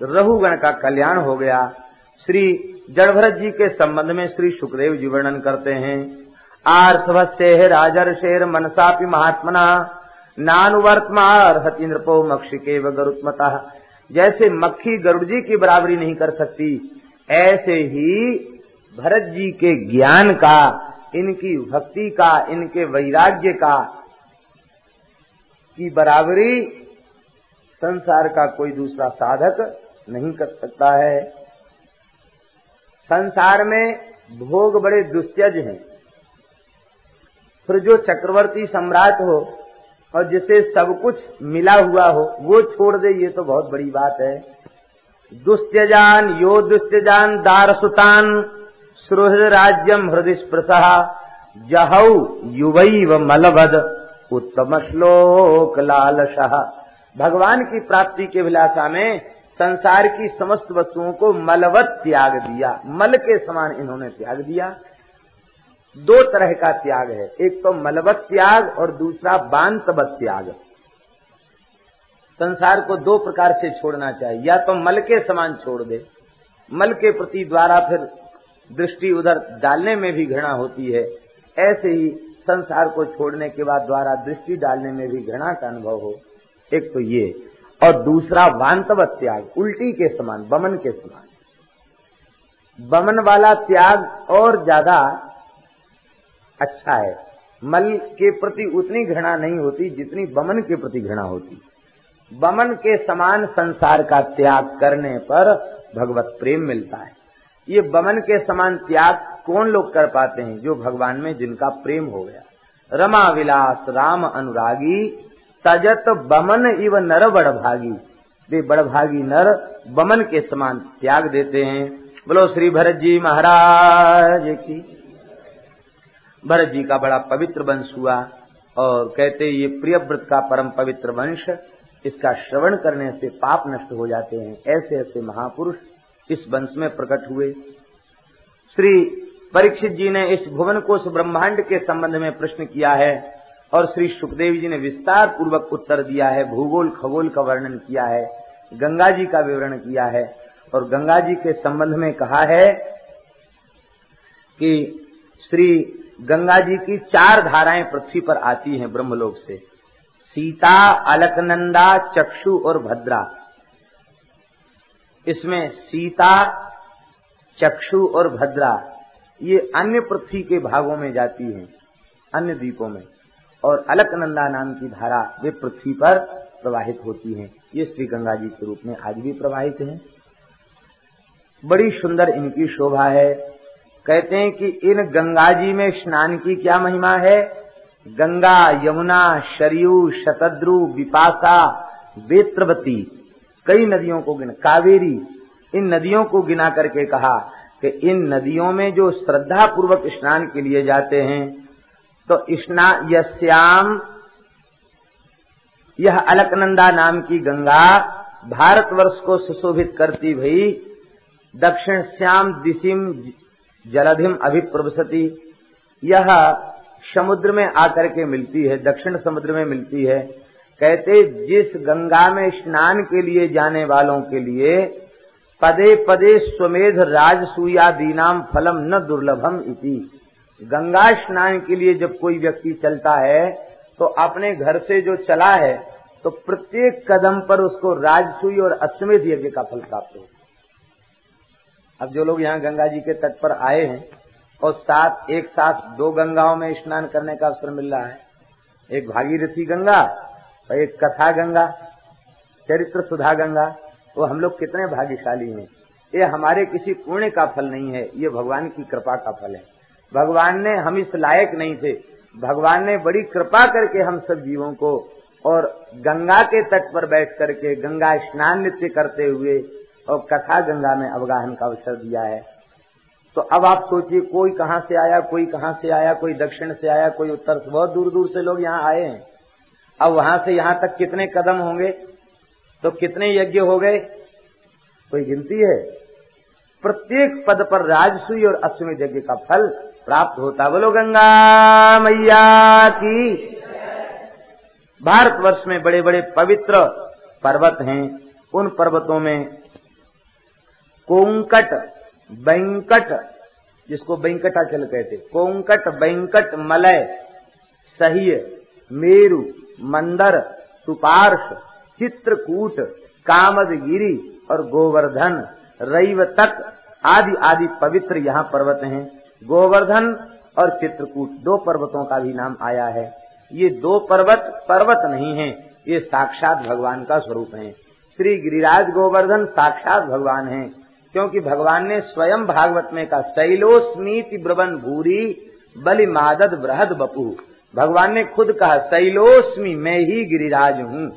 रहुगण का कल्याण हो गया। श्री जड़भरत जी के संबंध में श्री सुखदेव जी वर्णन करते हैं। आर्थव आर्थवस्य राजर शेर मनसापि महात्मना नानुवर्तमार हतीन्द्रपो मक्षिके व गरुत्मता। जैसे मक्खी गरुड़ जी की बराबरी नहीं कर सकती, ऐसे ही भरत जी के ज्ञान का, इनकी भक्ति का, इनके वैराग्य का, की बराबरी संसार का कोई दूसरा साधक नहीं कर सकता है। संसार में भोग बड़े दुस्त्यज हैं। फिर जो चक्रवर्ती सम्राट हो और जिसे सब कुछ मिला हुआ हो, वो छोड़ दे, ये तो बहुत बड़ी बात है। दुस्त्यजान, यो दुस्त्यजान दारसुतान सुहृद राज्यम हृदय स्प्रसहा जहऊ युवई व मलभद उत्तम श्लोक लालशाह भगवान की प्राप्ति के विलासा में संसार की समस्त वस्तुओं को मलवत त्याग दिया। मल के समान इन्होंने त्याग दिया। दो तरह का त्याग है। एक तो मलबत त्याग और दूसरा बांतबत त्याग। संसार को दो प्रकार से छोड़ना चाहिए। या तो मल के समान छोड़ दे। मल के प्रति द्वारा फिर दृष्टि उधर डालने में भी घृणा होती है। ऐसे ही संसार को छोड़ने के बाद द्वारा दृष्टि डालने में भी घृणा का अनुभव हो। एक तो ये। और दूसरा वांतवत त्याग, उल्टी के समान, बमन के समान। बमन वाला त्याग और ज़्यादा अच्छा है। मल के प्रति उतनी घृणा नहीं होती, जितनी बमन के प्रति घृणा होती। बमन के समान संसार का त्याग करने पर भगवत प्रेम मिलता है। ये बमन के समान त्याग कौन लोग कर पाते हैं, जो भगवान में जिनका प्रेम हो गया? रमा विलास, राम अनुरागी तजत बमन इव नर बड़भागी। वे बड़भागी नर बमन के समान त्याग देते हैं। बोलो, श्री भरत जी महाराज की। भरत जी का बड़ा पवित्र वंश हुआ और कहते ये प्रियव्रत का परम पवित्र वंश, इसका श्रवण करने से पाप नष्ट हो जाते हैं। ऐसे ऐसे महापुरुष इस वंश में प्रकट हुए। श्री परीक्षित जी ने इस भुवन कोश ब्रह्मांड के संबंध में प्रश्न किया है और श्री सुखदेव जी ने विस्तार पूर्वक उत्तर दिया है, भूगोल, खगोल का वर्णन किया है, गंगा जी का विवरण किया है, और गंगा जी के संबंध में कहा है कि श्री गंगा जी की चार धाराएँ पृथ्वी पर आती हैं ब्रह्मलोक से। सीता, अलकनंदा, चक्षु और भद्रा। इसमें सीता, चक्षु और भद्रा, ये अन्य पृथ्वी के भागों में जाती हैं, अन्य द्वीपों में। और अलकनंदा नाम की धारा वे पृथ्वी पर प्रवाहित होती है। ये श्री गंगा जी के रूप में आज भी प्रवाहित है। बड़ी सुंदर इनकी शोभा है। कहते हैं कि इन गंगा जी में स्नान की क्या महिमा है? गंगा, यमुना शरयू शतद्रु विपासा बेत्रवती कई नदियों को गिना, कावेरी, इन नदियों को गिना करके कहा कि इन नदियों में जो श्रद्धा पूर्वक स्नान के लिए जाते हैं तो स्ना यश्याम यह अलकनंदा नाम की गंगा भारतवर्ष को सुशोभित करती भई दक्षिण श्याम दिशिम जलधिम अभिप्रवसती। यह समुद्र में आकर के मिलती है, दक्षिण समुद्र में मिलती है। कहते, जिस गंगा में स्नान के लिए जाने वालों के लिए पदे पदे स्वमेध राजसूया दीनाम फलम न दुर्लभम इति। गंगा स्नान के लिए जब कोई व्यक्ति चलता है तो अपने घर से जो चला है तो प्रत्येक कदम पर उसको राजसूई और अश्वमेध यज्ञ का फल प्राप्त हो अब जो लोग यहाँ गंगा जी के तट पर आए हैं, और साथ, एक साथ दो गंगाओं में स्नान करने का अवसर मिल रहा है, एक भागीरथी गंगा और एक कथा गंगा, चरित्र सुधा गंगा वो हम लोग कितने भाग्यशाली हैं। ये हमारे किसी पुण्य का फल नहीं है, ये भगवान की कृपा का फल है। भगवान ने हम इस लायक नहीं थे। भगवान ने बड़ी कृपा करके हम सब जीवों को और गंगा के तट पर बैठ करके गंगा स्नान नित्य करते हुए और कथा गंगा में अवगाहन का अवसर दिया है। तो अब आप सोचिए, कोई कहाँ से आया, कोई कहाँ से आया, कोई दक्षिण से आया, कोई उत्तर से, बहुत दूर दूर से लोग यहाँ आए हैं। अब वहाँ से यहाँ तक कितने कदम होंगे? तो कितने यज्ञ हो गए? कोई गिनती है? प्रत्येक पद पर राजसुई और अश्विनी यज्ञ का फल प्राप्त होता। बोलो, गंगा मैया की। भारतवर्ष में बड़े बड़े पवित्र पर्वत हैं। उन पर्वतों में कोंकट बैंकट जिसको बैंकटाचल कहते कोंकट बैंकट मलय, सह्य, मेरु, मंदर सुपार्श चित्रकूट, कामदगिरी और गोवर्धन रैव तक आदि आदि पवित्र यहाँ पर्वत हैं। गोवर्धन और चित्रकूट, दो पर्वतों का भी नाम आया है। ये दो पर्वत पर्वत नहीं है, ये साक्षात भगवान का स्वरूप है। श्री गिरिराज गोवर्धन साक्षात भगवान है, क्योंकि भगवान ने स्वयं भागवत में कहा, शैलोस्मीति ब्रवन भूरी, बलि मादद बृहद बपू। भगवान ने खुद कहा, शैलोस्मी, मैं ही गिरिराज हूँ।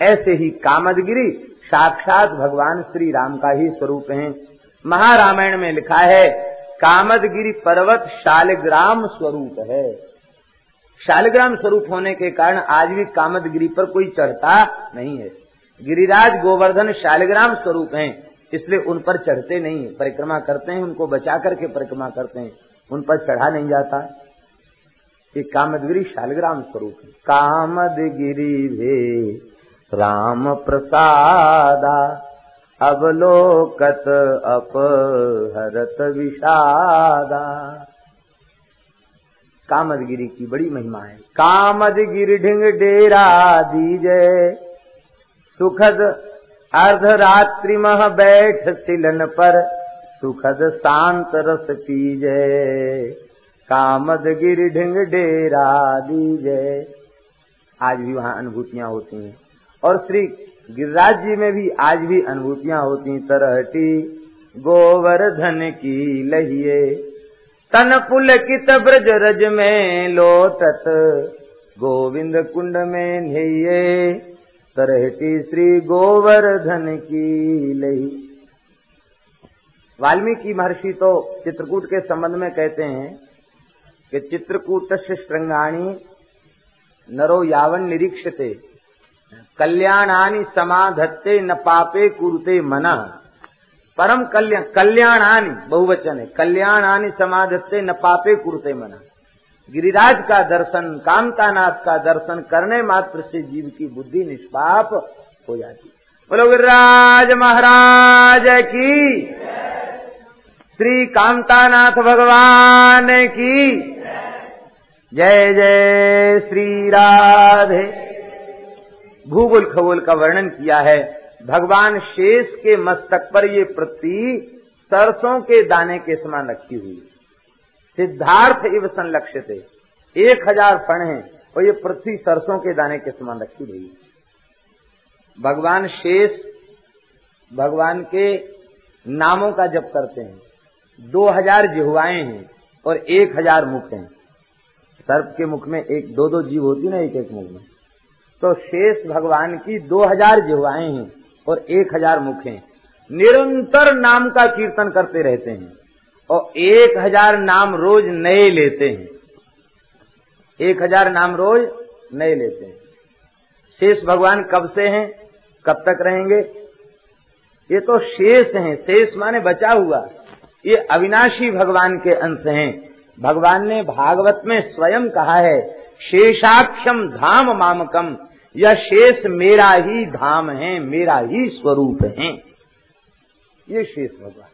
ऐसे ही कामदगिरी साक्षात भगवान श्री राम का ही स्वरूप है। महारामायण में लिखा है, कामदगिरी पर्वत शालग्राम स्वरूप है। शालग्राम स्वरूप होने के कारण आज भी कामदगिरी पर कोई चढ़ता नहीं है। गिरिराज गोवर्धन शालिग्राम स्वरूप हैं, इसलिए उन पर चढ़ते नहीं परिक्रमा करते हैं, उनको बचा करके परिक्रमा करते हैं। उन पर चढ़ा नहीं जाता। ये कामदगिरी शालिग्राम स्वरूप है। कामदगिरी भे राम प्रसादा अवलोकत अपहरत विषादा। कामदगिरी की बड़ी महिमा है। कामदगिरी ढिंग डेरा दीजे। सुखद अर्धरात्रि मह बैठ सिलन पर सुखद शांत रस पीजे। कामद गिर ढिंग डेरा दीजे। आज भी वहाँ अनुभूतियाँ होती हैं। और श्री गिरिराज जी में भी आज भी अनुभूतियाँ होती तरहटी। गोवर्धन की लहिए तन पुल कित ब्रज रज में लोटत। गोविंद कुंड में नहिए, तरहटी श्री गोवर्धन की लही वाल्मीकि महर्षि तो चित्रकूट के संबंध में कहते हैं कि चित्रकूट श्रृंगाणी नरो यावन निरीक्षते। कल्याणानि समाधत्ते न पापे कुरुते मना। परम कल्याण कल्याणानि, बहुवचन है, कल्याणानि समाधत्ते न पापे कुरुते मना। गिरिराज का दर्शन, कामतानाथ का दर्शन करने मात्र से जीव की बुद्धि निष्पाप हो जाती। बोलो गिरिराज महाराज की। श्री कामतानाथ भगवान की। जय जय श्री राधे। भूगोल खगोल का वर्णन किया है। भगवान शेष के मस्तक पर ये पृथ्वी सरसों के दाने के समान रखी हुई। सिद्धार्थ इव संलक्ष्य थे एक हज़ार फण है और ये पृथ्वी सरसों के दाने के समान रखी हुई। भगवान शेष, भगवान के नामों का जप करते हैं। दो हज़ार जिहुआएँ हैं और एक हज़ार मुख हैं। सर्प के मुख में एक दो दो जीव होती ना, एक एक मुख में? तो शेष भगवान की दो हज़ार जिहवाएँ हैं और एक हज़ार मुख हैं। निरंतर नाम का कीर्तन करते रहते हैं और एक हज़ार नाम रोज नए लेते हैं। एक हज़ार नाम रोज नए लेते हैं। शेष भगवान कब से हैं, कब तक रहेंगे? ये तो शेष हैं। शेष माने बचा हुआ। ये अविनाशी भगवान के अंश हैं। भगवान ने भागवत में स्वयं कहा है, शेषाक्षम धाम मामकम। यह शेष मेरा ही धाम है मेरा ही स्वरूप है। ये शेष भगवान।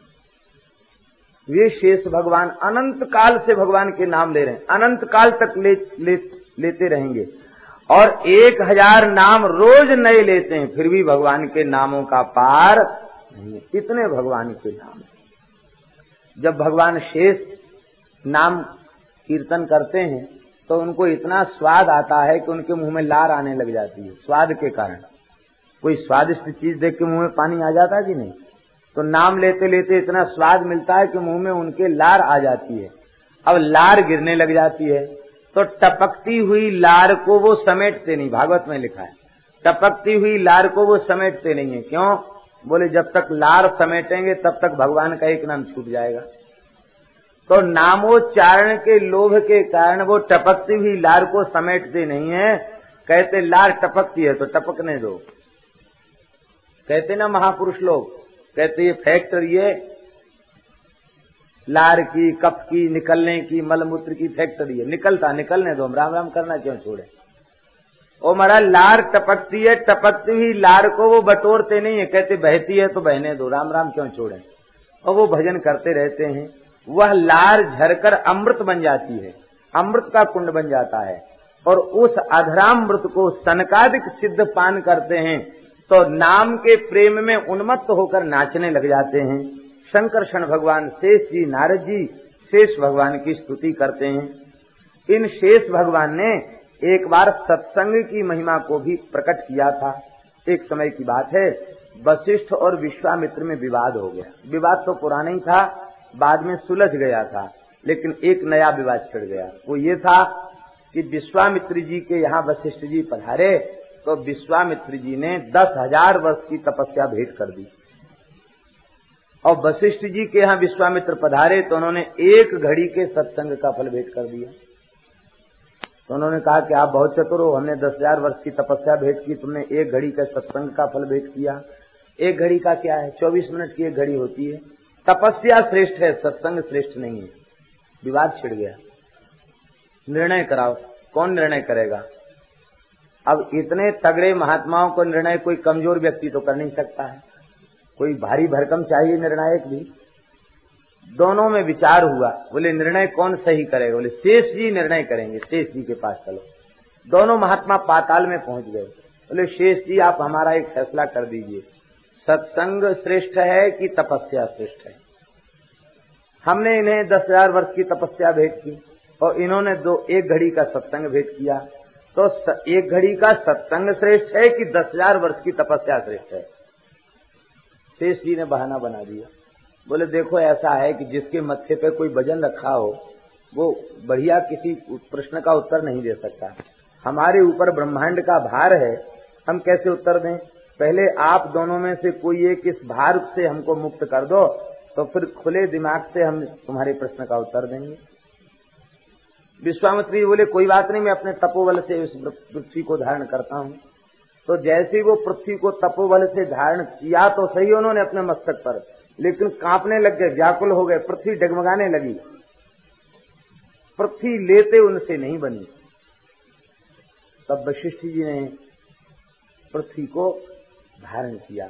ये शेष भगवान अनंत काल से भगवान के नाम ले रहे हैं। अनंत काल तक ले, ले, लेते रहेंगे। और एक हज़ार नाम रोज नए लेते हैं फिर भी भगवान के नामों का पार नहीं है। इतने भगवान के नाम जब भगवान शेष नाम कीर्तन करते हैं तो उनको इतना स्वाद आता है कि उनके मुँह में लार आने लग जाती है, स्वाद के कारण। कोई स्वादिष्ट चीज़ देख के मुँह में पानी आ जाता कि नहीं? तो नाम लेते लेते इतना स्वाद मिलता है कि मुँह में उनके लार आ जाती है। अब लार गिरने लग जाती है तो टपकती हुई लार को वो समेटते नहीं, भागवत में लिखा है। टपकती हुई लार को वो समेटते नहीं है। क्यों? बोले, जब तक लार समेटेंगे, तब तक भगवान का एक नाम छूट जाएगा। तो नामोच्चारण के लोभ के कारण वो टपकती हुई लार को समेटते नहीं है। कहते, लार टपकती है तो टपकने दो। कहते, ना महापुरुष लोग, कहते, ये फैक्ट्री है। लार की, कप की, निकलने की, मलमूत्र की फैक्ट्री है। निकलता, निकलने दो, हम राम राम करना क्यों छोड़े? ओ मरा लार टपकती है, टपकती हुई लार को वो बटोरते नहीं है। कहते, बहती है तो बहने दो, राम राम क्यों छोड़े? और वो भजन करते रहते हैं। वह लार झरकर अमृत बन जाती है, अमृत का कुंड बन जाता है। और उस अधरामृत को सनकादिक सिद्ध पान करते हैं तो नाम के प्रेम में उन्मत्त होकर नाचने लग जाते हैं। शंकर भगवान शेष जी, नारद जी शेष भगवान की स्तुति करते हैं। इन शेष भगवान ने एक बार सत्संग की महिमा को भी प्रकट किया था। एक समय की बात है, वशिष्ठ और विश्वामित्र में विवाद हो गया। विवाद तो पुराना ही था बाद में सुलझ गया था, लेकिन एक नया विवाद छिड़ गया। वो ये था कि विश्वामित्र जी के यहाँ वशिष्ठ जी पधारे तो विश्वामित्र जी ने दस हज़ार वर्ष की तपस्या भेंट कर दी। और वशिष्ठ जी के यहाँ विश्वामित्र पधारे तो उन्होंने एक घड़ी के सत्संग का फल भेंट कर दिया। तो उन्होंने कहा कि आप बहुत चतुर हो, हमने दस हज़ार वर्ष की तपस्या भेंट की, तुमने एक घड़ी का सत्संग का फल भेंट किया। एक घड़ी का क्या है? चौबीस मिनट की एक घड़ी होती है। तपस्या श्रेष्ठ है, सत्संग श्रेष्ठ नहीं है। विवाद छिड़ गया। निर्णय कराओ, कौन निर्णय करेगा? अब इतने तगड़े महात्माओं को निर्णय कोई कमज़ोर व्यक्ति तो कर नहीं सकता है। कोई भारी भरकम चाहिए निर्णायक भी। दोनों में विचार हुआ, बोले, निर्णय कौन सही करेगा? बोले, शेष जी निर्णय करेंगे, शेष जी के पास चलो। दोनों महात्मा पाताल में पहुँच गए। बोले, शेष जी, आप हमारा एक फैसला कर दीजिए। सत्संग श्रेष्ठ है कि तपस्या श्रेष्ठ है? हमने इन्हें दस हज़ार वर्ष की तपस्या भेंट की और इन्होंने दो एक घड़ी का सत्संग भेंट किया। तो एक घड़ी का सत्संग श्रेष्ठ है कि दस हज़ार वर्ष की तपस्या श्रेष्ठ है? शेष जी ने बहाना बना दिया। बोले, देखो, ऐसा है कि जिसके मत्थे पे कोई वज़न रखा हो, वो बढ़िया किसी प्रश्न का उत्तर नहीं दे सकता। हमारे ऊपर ब्रह्मांड का भार है, हम कैसे उत्तर दें? पहले आप दोनों में से कोई एक इस भार से हमको मुक्त कर दो तो फिर खुले दिमाग से हम तुम्हारे प्रश्न का उत्तर देंगे। विश्वामित्री बोले, कोई बात नहीं, मैं अपने तपोबल से इस पृथ्वी को धारण करता हूँ। तो जैसे ही वो पृथ्वी को तपोबल से धारण किया तो सही उन्होंने अपने मस्तक पर। लेकिन कांपने लग गए, व्याकुल हो गए, पृथ्वी डगमगाने लगी। पृथ्वी लेते उनसे नहीं बनी। तब वशिष्ठ जी ने पृथ्वी को धारण किया।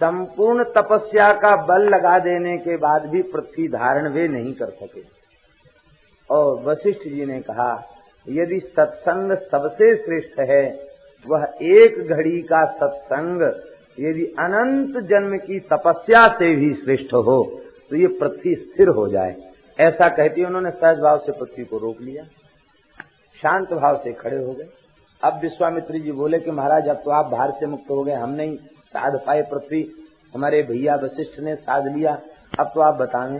संपूर्ण तपस्या का बल लगा देने के बाद भी पृथ्वी धारण वे नहीं कर सके। और वशिष्ठ जी ने कहा, यदि सत्संग सबसे श्रेष्ठ है, वह एक घड़ी का सत्संग यदि अनंत जन्म की तपस्या से भी श्रेष्ठ हो तो ये पृथ्वी स्थिर हो जाए। ऐसा कहती उन्होंने सहज भाव से पृथ्वी को रोक लिया। शांत भाव से खड़े हो गए। अब विश्वामित्री जी बोले कि महाराज, अब तो आप भार से मुक्त हो गए, हम नहीं। साध पाए पृथ्वी। हमारे भैया वशिष्ठ ने साध लिया। अब तो आप बतावें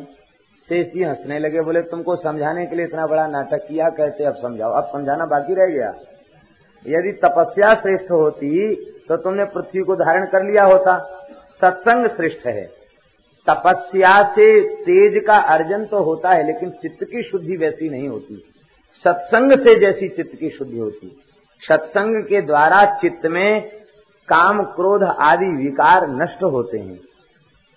शेष जी हंसने लगे, बोले, तुमको समझाने के लिए इतना बड़ा नाटक किया कहते अब समझाओ। अब समझाना बाकी रह गया। यदि तपस्या श्रेष्ठ होती तो तुमने पृथ्वी को धारण कर लिया होता। सत्संग श्रेष्ठ है। तपस्या से तेज का अर्जन तो होता है, लेकिन चित्त की शुद्धि वैसी नहीं होती। सत्संग से जैसी चित्त की शुद्धि होती। सत्संग के द्वारा चित्त में काम क्रोध आदि विकार नष्ट होते हैं।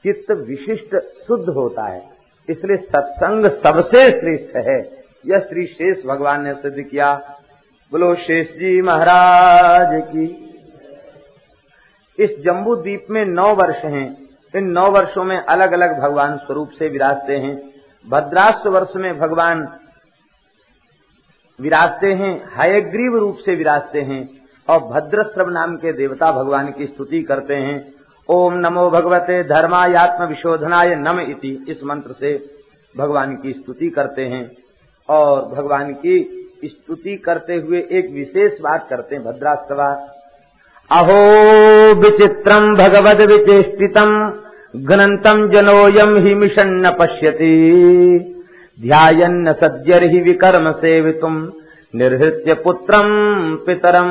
चित्त विशिष्ट शुद्ध होता है। इसलिए सत्संग सबसे श्रेष्ठ है। यह श्री शेष भगवान ने सिद्ध किया। बोलो, शेष जी महाराज की। इस जम्बू द्वीप में नौ वर्ष हैं। इन नौ वर्षों में अलग अलग भगवान स्वरूप से विराजते हैं। भद्राष्ट्र वर्ष में भगवान विराजते हैं, हयग्रीव रूप से विराजते हैं और भद्रश्रव नाम के देवता भगवान की स्तुति करते हैं। ओम नमो भगवते धर्मायात्म विशोधनाय नम इति इस मंत्र से भगवान की स्तुति करते हैं और भगवान की स्तुति करते हुए एक विशेष बात करते हैं भद्रास्तवा। अहो विचित्रम भगवद विचेषितम घनतम जनोयम ही मिशन न पश्यति। ध्यान सज्जर ही विकर्म सेवितुम निर्हृत्य पुत्रम पितरम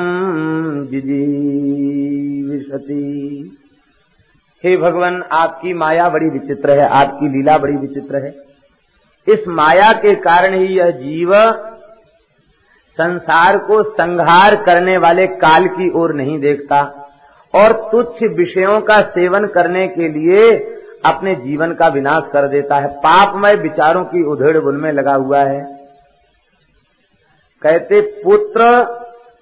जिजीविशति हे भगवान, आपकी माया बड़ी विचित्र है, आपकी लीला बड़ी विचित्र है। इस माया के कारण ही यह जीव संसार को संहार करने वाले काल की ओर नहीं देखता और तुच्छ विषयों का सेवन करने के लिए अपने जीवन का विनाश कर देता है। पापमय विचारों की उधेड़ बुन में लगा हुआ है। कहते, पुत्र,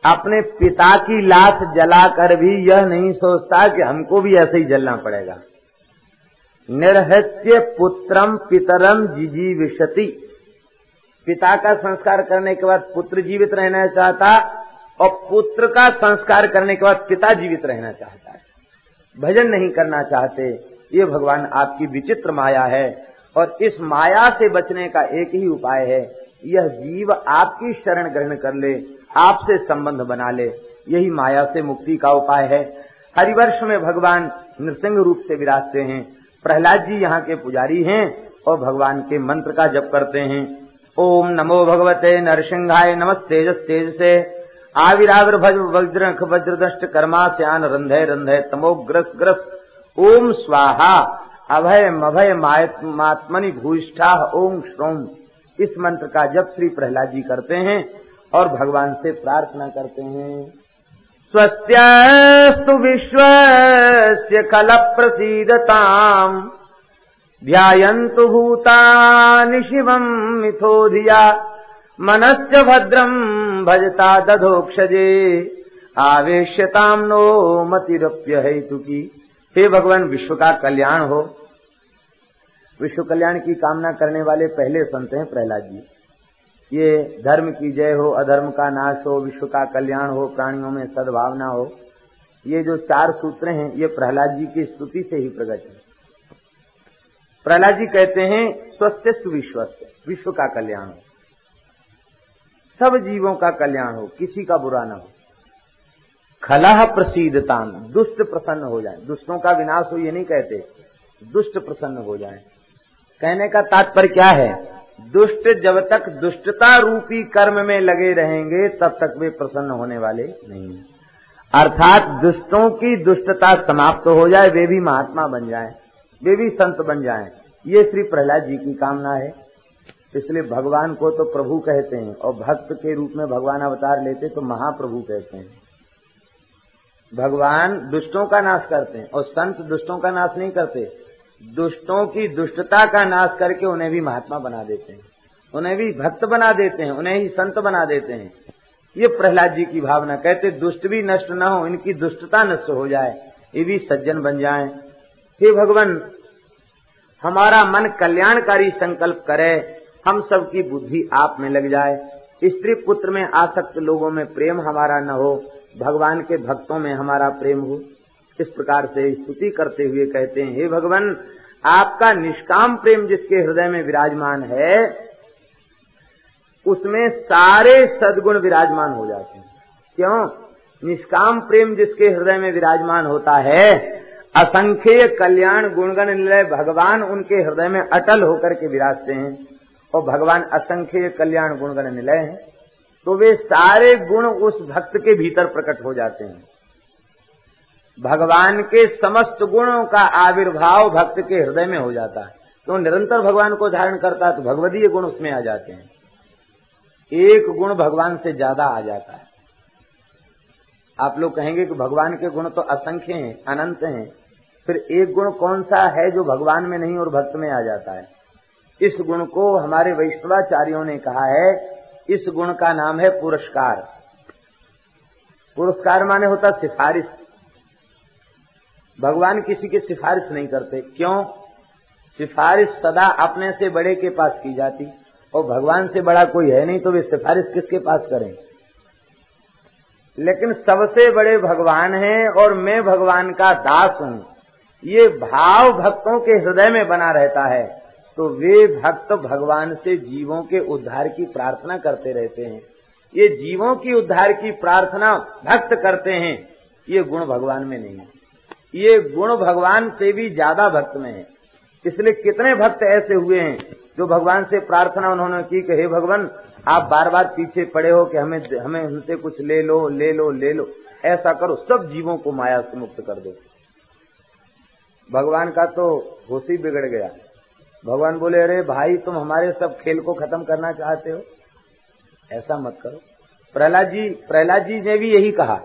अपने पिता की लाश जलाकर भी यह नहीं सोचता कि हमको भी ऐसे ही जलना पड़ेगा। निर्हत्य पुत्रम पितरम जिजी विशति पिता का संस्कार करने के बाद पुत्र जीवित रहना चाहता और पुत्र का संस्कार करने के बाद पिता जीवित रहना चाहता है। भजन नहीं करना चाहते। ये भगवान आपकी विचित्र माया है और इस माया से बचने का एक ही उपाय है। यह जीव आपकी शरण ग्रहण कर ले, आपसे संबंध बना ले। यही माया से मुक्ति का उपाय है। हरिवर्ष में भगवान नृसिंह रूप से विराजते हैं। प्रहलाद जी यहाँ के पुजारी हैं और भगवान के मंत्र का जप करते हैं। ओम नमो भगवते नरसिंहाय, नमस्ते तेज से आविराविर भज वज्र वज्रदष्ट कर्मा, श्यान रंधे रंधे तमोग्रस ग्रस। ओम स्वाहा, अभय मभय मात्मनि भूष्ठा ओम श्रोम। इस मंत्र का जब श्री प्रहलाद जी करते हैं और भगवान से प्रार्थना करते हैं। स्वस्त्यस्तु विश्व खल प्रसीदताम ध्यायन्तु भूतानि शिवम् मिथो धिया मनश्च भद्रम् भजता दधोक्षजे। आवेश्यताम नो मतिरप्य हेतुकी। हे भगवान, विश्व का कल्याण हो। विश्व कल्याण की कामना करने वाले पहले संत हैं प्रहलाद जी। ये धर्म की जय हो, अधर्म का नाश हो, विश्व का कल्याण हो, प्राणियों में सद्भावना हो, ये जो चार सूत्र हैं, ये प्रहलाद जी की स्तुति से ही प्रकट है। प्रहलाद जी कहते हैं स्वस्थ विश्व विश्व का कल्याण हो। सब जीवों का कल्याण हो, किसी का बुरा न हो। खलाह प्रसिद्धतान दुष्ट प्रसन्न हो जाए। दुष्टों का विनाश हो ये नहीं कहते, दुष्ट प्रसन्न हो जाए। कहने का तात्पर्य क्या है? दुष्ट जब तक दुष्टता रूपी कर्म में लगे रहेंगे, तब तक वे प्रसन्न होने वाले नहीं। अर्थात दुष्टों की दुष्टता समाप्त तो हो जाए, वे भी महात्मा बन जाए, वे भी संत बन जाए। ये श्री प्रहलाद जी की कामना है। इसलिए भगवान को तो प्रभु कहते हैं और भक्त के रूप में भगवान अवतार लेते तो महाप्रभु कहते हैं। भगवान दुष्टों का नाश करते हैं और संत दुष्टों का नाश नहीं करते। दुष्टों की दुष्टता का नाश करके उन्हें भी महात्मा बना देते हैं। उन्हें भी भक्त बना देते हैं, उन्हें ही संत बना देते हैं। ये प्रहलाद जी की भावना, कहते, दुष्ट भी नष्ट न हो, इनकी दुष्टता नष्ट हो जाए, ये भी सज्जन बन जाए। हे भगवान, हमारा मन कल्याणकारी संकल्प करे, हम सबकी बुद्धि आप में लग जाए। स्त्री पुत्र में आसक्त लोगों में प्रेम हमारा न हो भगवान के भक्तों में हमारा प्रेम हो। इस प्रकार से स्तुति करते हुए कहते हैं, हे भगवान, आपका निष्काम प्रेम जिसके हृदय में विराजमान है, उसमें सारे सदगुण विराजमान हो जाते हैं। क्यों? निष्काम प्रेम जिसके हृदय में विराजमान होता है, असंख्य कल्याण गुणगण निलय भगवान उनके हृदय में अटल होकर के विराजते हैं और भगवान असंख्य कल्याण गुणगण निलय हैं। तो वे सारे गुण उस भक्त के भीतर प्रकट हो जाते हैं। भगवान के समस्त गुणों का आविर्भाव भक्त के हृदय में हो जाता है। तो निरंतर भगवान को धारण करता है तो भगवदीय गुण उसमें आ जाते हैं। एक गुण भगवान से ज़्यादा आ जाता है। आप लोग कहेंगे कि भगवान के गुण तो असंख्य हैं, अनंत हैं। फिर एक गुण कौन सा है जो भगवान में नहीं और भक्त में आ जाता है? इस गुण को हमारे वैष्णवाचार्यों ने कहा है इस गुण का नाम है पुरस्कार। पुरस्कार माने होता सिफारिश। भगवान किसी की सिफारिश नहीं करते। क्यों? सिफारिश सदा अपने से बड़े के पास की जाती, और भगवान से बड़ा कोई है नहीं तो वे सिफारिश किसके पास करें? लेकिन सबसे बड़े भगवान हैं, और मैं भगवान का दास हूँ। ये भाव भक्तों के हृदय में बना रहता है। तो वे भक्त भगवान से जीवों के उद्धार की प्रार्थना करते रहते हैं। ये जीवों की उद्धार की प्रार्थना भक्त करते हैं, ये गुण भगवान में नहीं है। ये गुण भगवान से भी ज़्यादा भक्त में है। इसलिए कितने भक्त ऐसे हुए हैं जो भगवान से प्रार्थना उन्होंने की कि, हे भगवान, आप बार बार पीछे पड़े हो कि हमें हमें उनसे कुछ ले लो ले लो ले लो। ऐसा करो, सब जीवों को माया से मुक्त कर दो। भगवान का तो होशी बिगड़ गया। भगवान बोले, अरे भाई, तुम हमारे सब खेल को खत्म करना चाहते हो? ऐसा मत करो। प्रहलाद जी प्रहलाद जी ने भी यही कहा,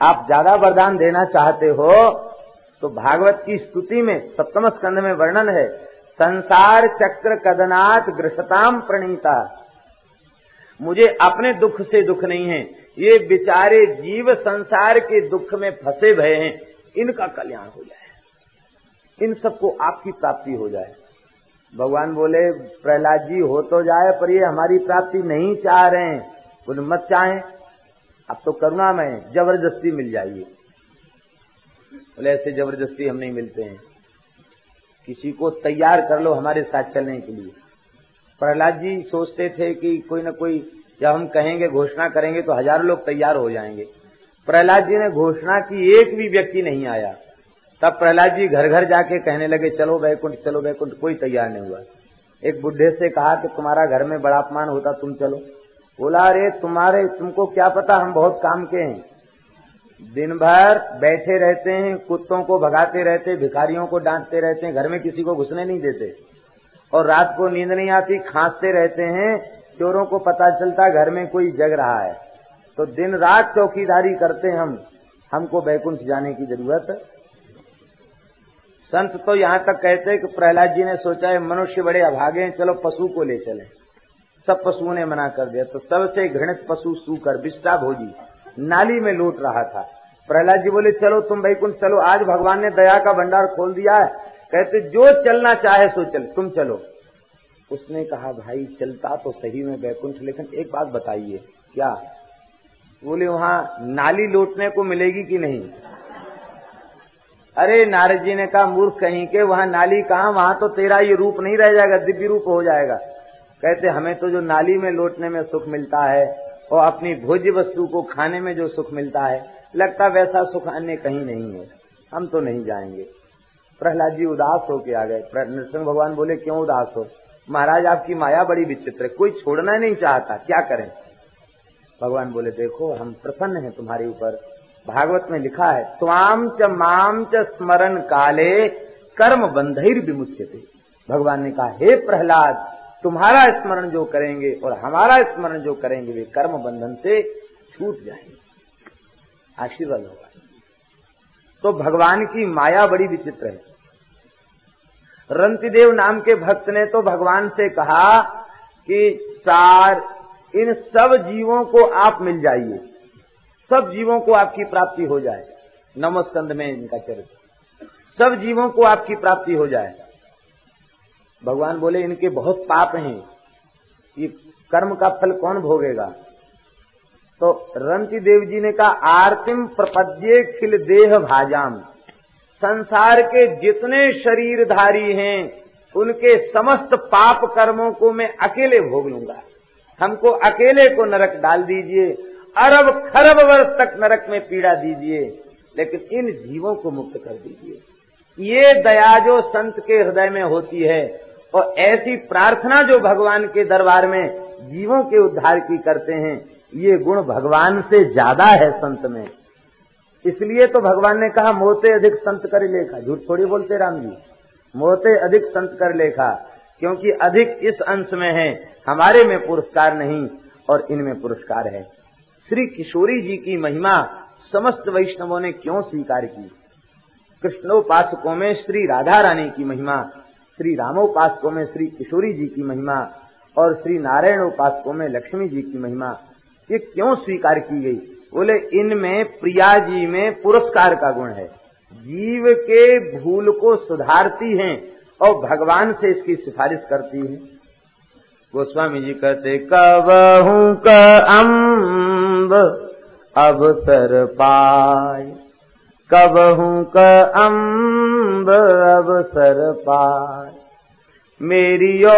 आप ज़्यादा वरदान देना चाहते हो तो भागवत की स्तुति में, सप्तम स्कंद में वर्णन है, संसार चक्र कदनाथ गृहताम प्रणीता। मुझे अपने दुख से दुख नहीं है, ये बेचारे जीव संसार के दुख में फंसे भय हैं, इनका कल्याण हो जाए। इन सबको आपकी प्राप्ति हो जाए। भगवान बोले, प्रहलाद जी, हो तो जाए, पर ये हमारी प्राप्ति नहीं चाह रहे हैं। बोले, मत चाहे। अब तो करुणा में ज़बरदस्ती मिल जाइए। बोले, ऐसे ज़बरदस्ती हम नहीं मिलते हैं। किसी को तैयार कर लो हमारे साथ चलने के लिए। प्रहलाद जी सोचते थे कि कोई न कोई, जब हम कहेंगे, घोषणा करेंगे तो हज़ारों लोग तैयार हो जाएँगे। प्रहलाद जी ने घोषणा की, एक भी व्यक्ति नहीं आया। तब प्रहलाद जी घर घर जाके कहने लगे, चलो बैकुंठ चलो वैकुंठ, कोई तैयार नहीं हुआ। एक बुढ़े से कहा कि, तुम्हारा घर में बड़ा अपमान होता, तुम चलो। बोला, अरे, तुम्हारे, तुमको क्या पता, हम बहुत काम के हैं। दिन भर बैठे रहते हैं, कुत्तों को भगाते रहते, भिखारियों को डांटते रहते हैं, घर में किसी को घुसने नहीं देते। और रात को नींद नहीं आती, खांसते रहते हैं, चोरों को पता चलता, घर में कोई जग रहा है। तो दिन रात चौकीदारी करते हम, हमको बैकुंठ जाने की ज़रूरत संत तो यहाँ तक कहते हैं कि प्रहलाद जी ने सोचा है, मनुष्य बड़े अभागे हैं, चलो पशु को ले चले। सब पशुओं ने मना कर दिया। तो सबसे घृणित पशु सूकर बिस्टा भोजी नाली में लूट रहा था। प्रहलाद जी बोले, चलो तुम वैकुंठ चलो, आज भगवान ने दया का भंडार खोल दिया है। कहते, जो चलना चाहे सो चल, तुम चलो। उसने कहा, भाई, चलता तो सही में बैकुंठ, लेकिन एक बात बताइए, क्या? बोले, वहाँ नाली लूटने को मिलेगी कि नहीं? अरे नारद जी ने कहा, मूर्ख कहीं के, वहाँ नाली कहा, वहाँ तो तेरा ये रूप नहीं रह जाएगा, दिव्य रूप हो जाएगा। कहते, हमें तो जो नाली में लौटने में सुख मिलता है और अपनी भोज्य वस्तु को खाने में जो सुख मिलता है, लगता वैसा सुख अन्य कहीं नहीं है। हम तो नहीं जाएँगे। प्रहलाद जी उदास होके आ गए। नृसिंह भगवान बोले, क्यों उदास हो? महाराज, आपकी माया बड़ी विचित्र है, कोई छोड़ना नहीं चाहता, क्या करें? भगवान बोले, देखो, हम प्रसन्न हैं तुम्हारे ऊपर भागवत में लिखा है स्वाम च माम च स्मरण काले, कर्म बंधर विमुच्य थे भगवान ने कहा, हे प्रहलाद, तुम्हारा स्मरण जो करेंगे और हमारा स्मरण जो करेंगे, वे कर्म बंधन से छूट जाएँगे। आशीर्वाद होगा। तो भगवान की माया बड़ी विचित्र है। रंतिदेव नाम के भक्त ने तो भगवान से कहा कि, सार, इन सब जीवों को आप मिल जाइए। सब जीवों को आपकी प्राप्ति हो जाए। नमस्कंद में इनका चरित्र। सब जीवों को आपकी प्राप्ति हो जाए। भगवान बोले, इनके बहुत पाप हैं। ये कर्म का फल कौन भोगेगा? तो रंति देव जी ने कहा, आरतिम प्रपद्ये खिल देह भाजाम। संसार के जितने शरीरधारी हैं, उनके समस्त पाप कर्मों को मैं अकेले भोग लूँगा। हमको अकेले को नरक डाल दीजिए। अरब खरब वर्ष तक नरक में पीड़ा दीजिए, लेकिन इन जीवों को मुक्त कर दीजिए। ये दया जो संत के हृदय में होती है, और ऐसी प्रार्थना जो भगवान के दरबार में जीवों के उद्धार की करते हैं, ये गुण भगवान से ज़्यादा है संत में। इसलिए तो भगवान ने कहा, मोते अधिक संत कर लेखा। झूठ थोड़ी बोलते राम जी। मोते अधिक संत कर लेखा, क्योंकि अधिक इस अंश में है। हमारे में पुरस्कार नहीं, और इनमें पुरस्कार है। श्री किशोरी जी की महिमा समस्त वैष्णवों ने क्यों स्वीकार की? कृष्णोपासकों में श्री राधा रानी की महिमा, श्री रामोपासकों में श्री किशोरी जी की महिमा, और श्री नारायण उपासकों में लक्ष्मी जी की महिमा, ये क्यों स्वीकार की गई? बोले, इनमें प्रिया जी में पुरस्कार का गुण है। जीव के भूल को सुधारती हैं और भगवान से इसकी सिफारिश करती हैं। गोस्वामी जी कहते कबहू क अम्ब अवसर पाए कबहू क अम्ब अवसर पाए मेरी ओ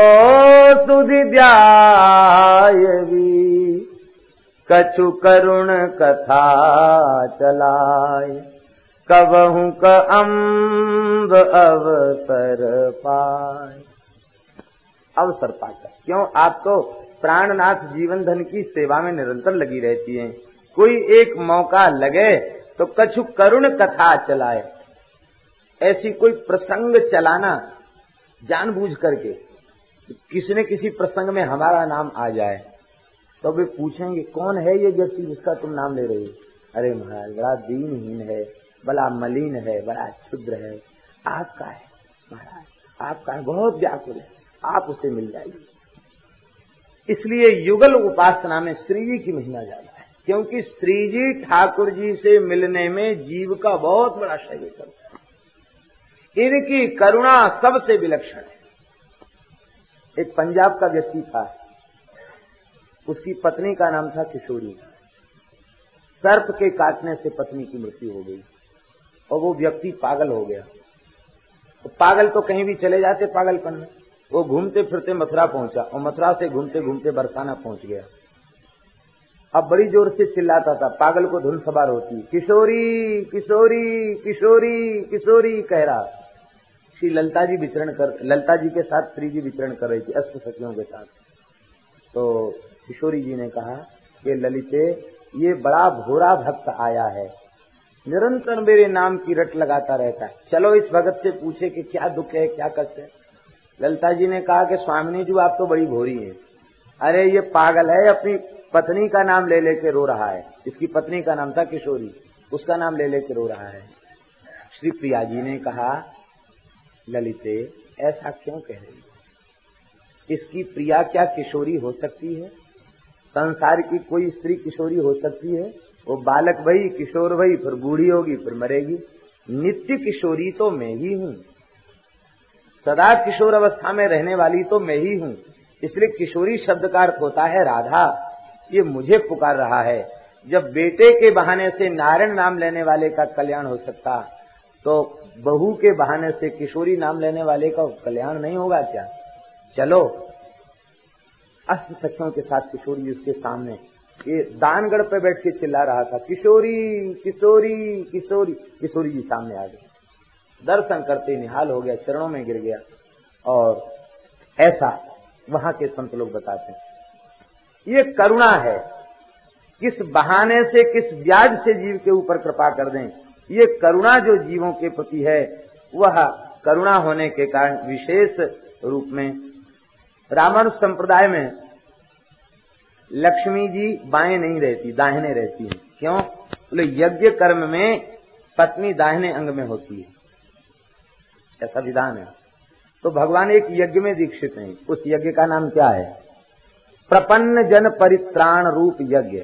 सुधि ध्यायवी कछु करुण कथा चलाए कबहू क अम्ब अवसर पाए अवसर पाकर क्यों? आप तो प्राणनाथ जीवन धन की सेवा में निरंतर लगी रहती हैं। कोई एक मौका लगे तो कछु करुण कथा चलाए। ऐसी कोई प्रसंग चलाना, जानबूझ करके किसी न किसी प्रसंग में हमारा नाम आ जाए तो वे पूछेंगे, कौन है ये व्यक्ति जिसका तुम नाम ले रहे हो? अरे महाराज, बड़ा दीनहीन है, बड़ा मलिन है, बड़ा क्षुद्र है। आपका है, महाराज, आपका है, बहुत व्याकुल है। आप उसे मिल जाइए। इसलिए युगल उपासना में श्री जी की महिमा ज़्यादा है, क्योंकि श्री जी ठाकुर जी से मिलने में जीव का बहुत बड़ा शरीर करता है। इनकी करुणा सबसे विलक्षण है। एक पंजाब का व्यक्ति था, उसकी पत्नी का नाम था किशोरी। सर्प के काटने से पत्नी की मृत्यु हो गई, और वो व्यक्ति पागल हो गया। तो पागल तो कहीं भी चले जाते पागलपन में। वो घूमते फिरते मथुरा पहुँचा और मथुरा से घूमते घूमते बरसाना पहुँच गया। अब बड़ी ज़ोर से चिल्लाता था, पागल को धुन सवार होती, किशोरी किशोरी किशोरी किशोरी, कह रहा। श्री ललता जी विचरण कर, ललता जी के साथ श्री जी विचरण कर रही थी अष्ट सखियों के साथ। तो किशोरी जी ने कहा कि ललिते, ये बड़ा भोरा भक्त आया है। निरंतर मेरे नाम की रट लगाता रहता है। चलो इस भगत से पूछे कि क्या दुख है, क्या कष्ट है? ललिता जी ने कहा कि स्वामिनी जी, आप तो बड़ी भोरी है। अरे, ये पागल है अपनी पत्नी का नाम ले लेके रो रहा है। इसकी पत्नी का नाम था किशोरी। उसका नाम ले लेके रो रहा है। श्री प्रिया जी ने कहा, ललिते, ऐसा क्यों कह रही इसकी प्रिया क्या किशोरी हो सकती है? संसार की कोई स्त्री किशोरी हो सकती है? वो बालक भई किशोर भई फिर बूढ़ी होगी, फिर मरेगी। नित्य किशोरी तो मैं ही हूँ। सदा किशोर अवस्था में रहने वाली तो मैं ही हूँ। इसलिए किशोरी शब्द का अर्थ होता है राधा। ये मुझे पुकार रहा है। जब बेटे के बहाने से नारायण नाम लेने वाले का कल्याण हो सकता तो बहू के बहाने से किशोरी नाम लेने वाले का कल्याण नहीं होगा क्या? चलो। अष्ट सखियों के साथ किशोरी उसके सामने, ये दानगढ़ पे बैठ के चिल्ला रहा था, किशोरी किशोरी किशोरी। किशोरी जी सामने आ गए। दर्शन करते निहाल हो गया, चरणों में गिर गया। और ऐसा वहाँ के संत लोग बताते हैं। ये करुणा है। किस बहाने से, किस ब्याज से जीव के ऊपर कृपा कर दें। ये करुणा जो जीवों के प्रति है, वह करुणा होने के कारण विशेष रूप में रामानुज संप्रदाय में लक्ष्मी जी बाएँ नहीं रहती, दाहिने रहती है। क्यों? बोले, यज्ञ कर्म में पत्नी दाहिने अंग में होती है। ऐसा विधान है। तो भगवान एक यज्ञ में दीक्षित हैं। उस यज्ञ का नाम क्या है? प्रपन्न जन परित्राण रूप यज्ञ।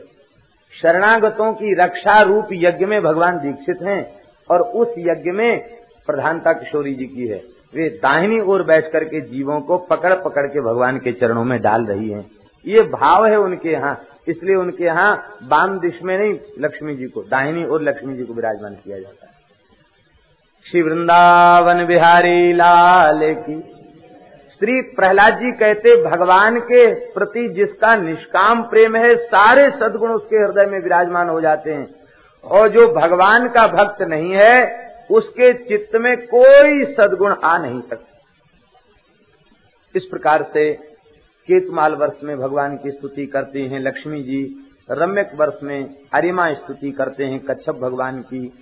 शरणागतों की रक्षा रूप यज्ञ में भगवान दीक्षित हैं और उस यज्ञ में प्रधानता किशोरी जी की है। वे दाहिनी ओर बैठ करके जीवों को पकड़ पकड़ के भगवान के चरणों में डाल रही हैं। ये भाव है उनके यहाँ। इसलिए उनके यहाँ बाम दिश में नहीं, लक्ष्मी जी को, दाहिनी और लक्ष्मी जी को विराजमान किया जाता है। श्री वृंदावन बिहारी लाल की। श्री प्रहलाद जी कहते, भगवान के प्रति जिसका निष्काम प्रेम है, सारे सदगुण उसके हृदय में विराजमान हो जाते हैं। और जो भगवान का भक्त नहीं है, उसके चित्त में कोई सदगुण आ नहीं सकता। इस प्रकार से केतमाल वर्ष में भगवान की स्तुति करते हैं, लक्ष्मी जी रम्यक वर्ष में अरिमा स्तुति करते हैं, कच्छप भगवान की।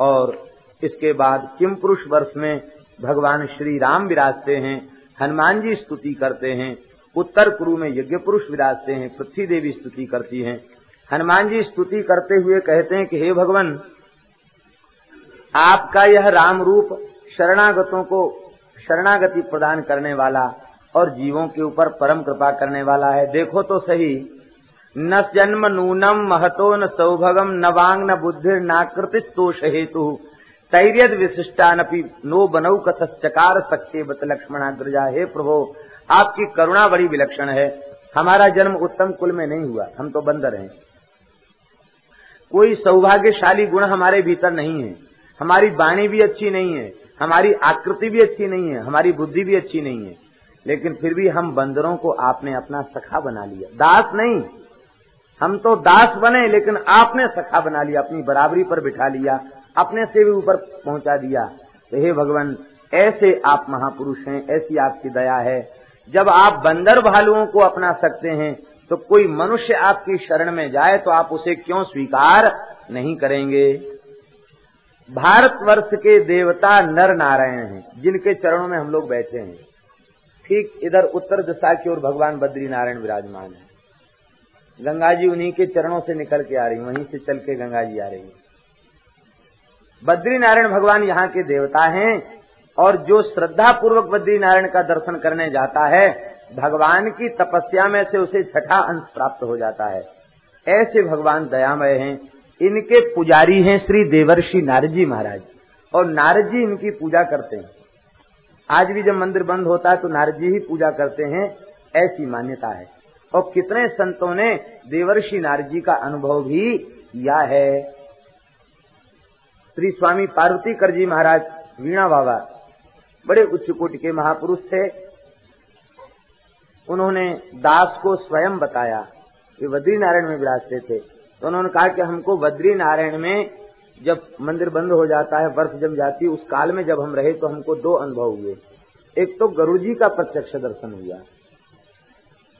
और इसके बाद किम पुरुष वर्ष में भगवान श्री राम विराजते हैं, हनुमान जी स्तुति करते हैं, उत्तर कुरु में यज्ञ पुरुष विराजते हैं, पृथ्वी देवी स्तुति करती हैं। हनुमान जी स्तुति करते हुए कहते हैं कि हे भगवान, आपका यह राम रूप शरणागतों को शरणागति प्रदान करने वाला और जीवों के ऊपर परम कृपा करने वाला है। देखो तो सही, न जन्म नूनम महतो न सौभगम, न वांग न बुद्धि नाकृतित तोष हेतु। तैर्यद विशिष्टानपि नो बनऊ कथकार सक्के बत लक्ष्मणाग्रजा हे प्रभो, आपकी करुणा बड़ी विलक्षण है। हमारा जन्म उत्तम कुल में नहीं हुआ, हम तो बंदर हैं। कोई सौभाग्यशाली गुण हमारे भीतर नहीं है। हमारी वाणी भी अच्छी नहीं है, हमारी आकृति भी अच्छी नहीं है, हमारी बुद्धि भी अच्छी नहीं है। लेकिन फिर भी हम बंदरों को आपने अपना सखा बना लिया। दास नहीं, हम तो दास बने, लेकिन आपने सखा बना लिया, अपनी बराबरी पर बिठा लिया। अपने से भी ऊपर पहुँचा दिया। तो हे भगवान, ऐसे आप महापुरुष हैं, ऐसी आपकी दया है। जब आप बंदर भालुओं को अपना सकते हैं तो कोई मनुष्य आपकी शरण में जाए तो आप उसे क्यों स्वीकार नहीं करेंगे? भारतवर्ष के देवता नर नारायण हैं, जिनके चरणों में हम लोग बैठे हैं। ठीक इधर उत्तर दिशा की ओर भगवान बद्री नारायण विराजमान है। गंगा जी उन्हीं के चरणों से निकल के आ रही वहीं से चल के गंगा जी आ रही बद्री नारायण भगवान यहाँ के देवता हैं और जो श्रद्धा पूर्वक बद्री नारायण का दर्शन करने जाता है, भगवान की तपस्या में से उसे छठा अंश प्राप्त हो जाता है। ऐसे भगवान दयामय हैं। इनके पुजारी हैं श्री देवर्षि नारजी महाराज और नारद जी इनकी पूजा करते हैं। आज भी जब मंदिर बंद होता है तो नारजी ही पूजा करते हैं, ऐसी मान्यता है। और कितने संतों ने देवर्षि नारजी का अनुभव भी किया है। श्री स्वामी पार्वती कर जी महाराज वीणा बाबा, बड़े उच्च कोटि के महापुरुष थे। उन्होंने दास को स्वयं बताया कि बद्री नारायण में विराजते थे। तो उन्होंने कहा कि हमको बद्री नारायण में जब मंदिर बंद हो जाता है बर्फ़ जम जाती उस काल में जब हम रहे तो हमको दो अनुभव हुए। एक तो गरुड़ जी का प्रत्यक्ष दर्शन हुआ,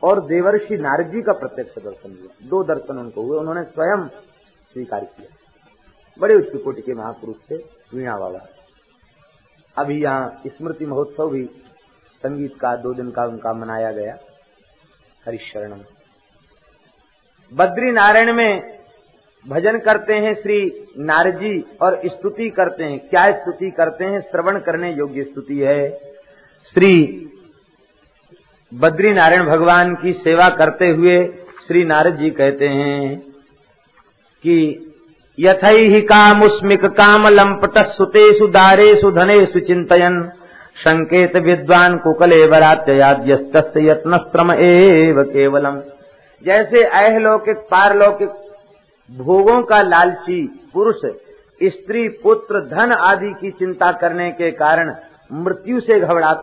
और देवर्षि नारद जी का प्रत्यक्ष दर्शन हुआ। दो दर्शन उनको हुए, उन्होंने स्वयं स्वीकार किया। बड़े उच्च कोटि के महापुरुष थे, वीणा बाबा। अभी यहाँ स्मृति महोत्सव भी संगीत का दो दिन का उनका मनाया गया हरिशरण बद्री नारायण में भजन करते हैं श्री नारजी और स्तुति करते हैं। क्या स्तुति करते हैं? श्रवण करने योग्य स्तुति है। श्री बद्री नारायण भगवान की सेवा करते हुए श्री नारद जी कहते हैं कि यथई ही कामुस्मिक काम लंपट सुतेषु दारेषु धनेषु चिंतन संकेत विद्वान कुकले बरात्ययाद्यस्त यत्नस्त्रम एव केवलम। जैसे अहलौकिक पारलौकिक भोगों का लालची पुरुष, स्त्री, पुत्र, धन आदि की चिंता करने के कारण मृत्यु से घबराता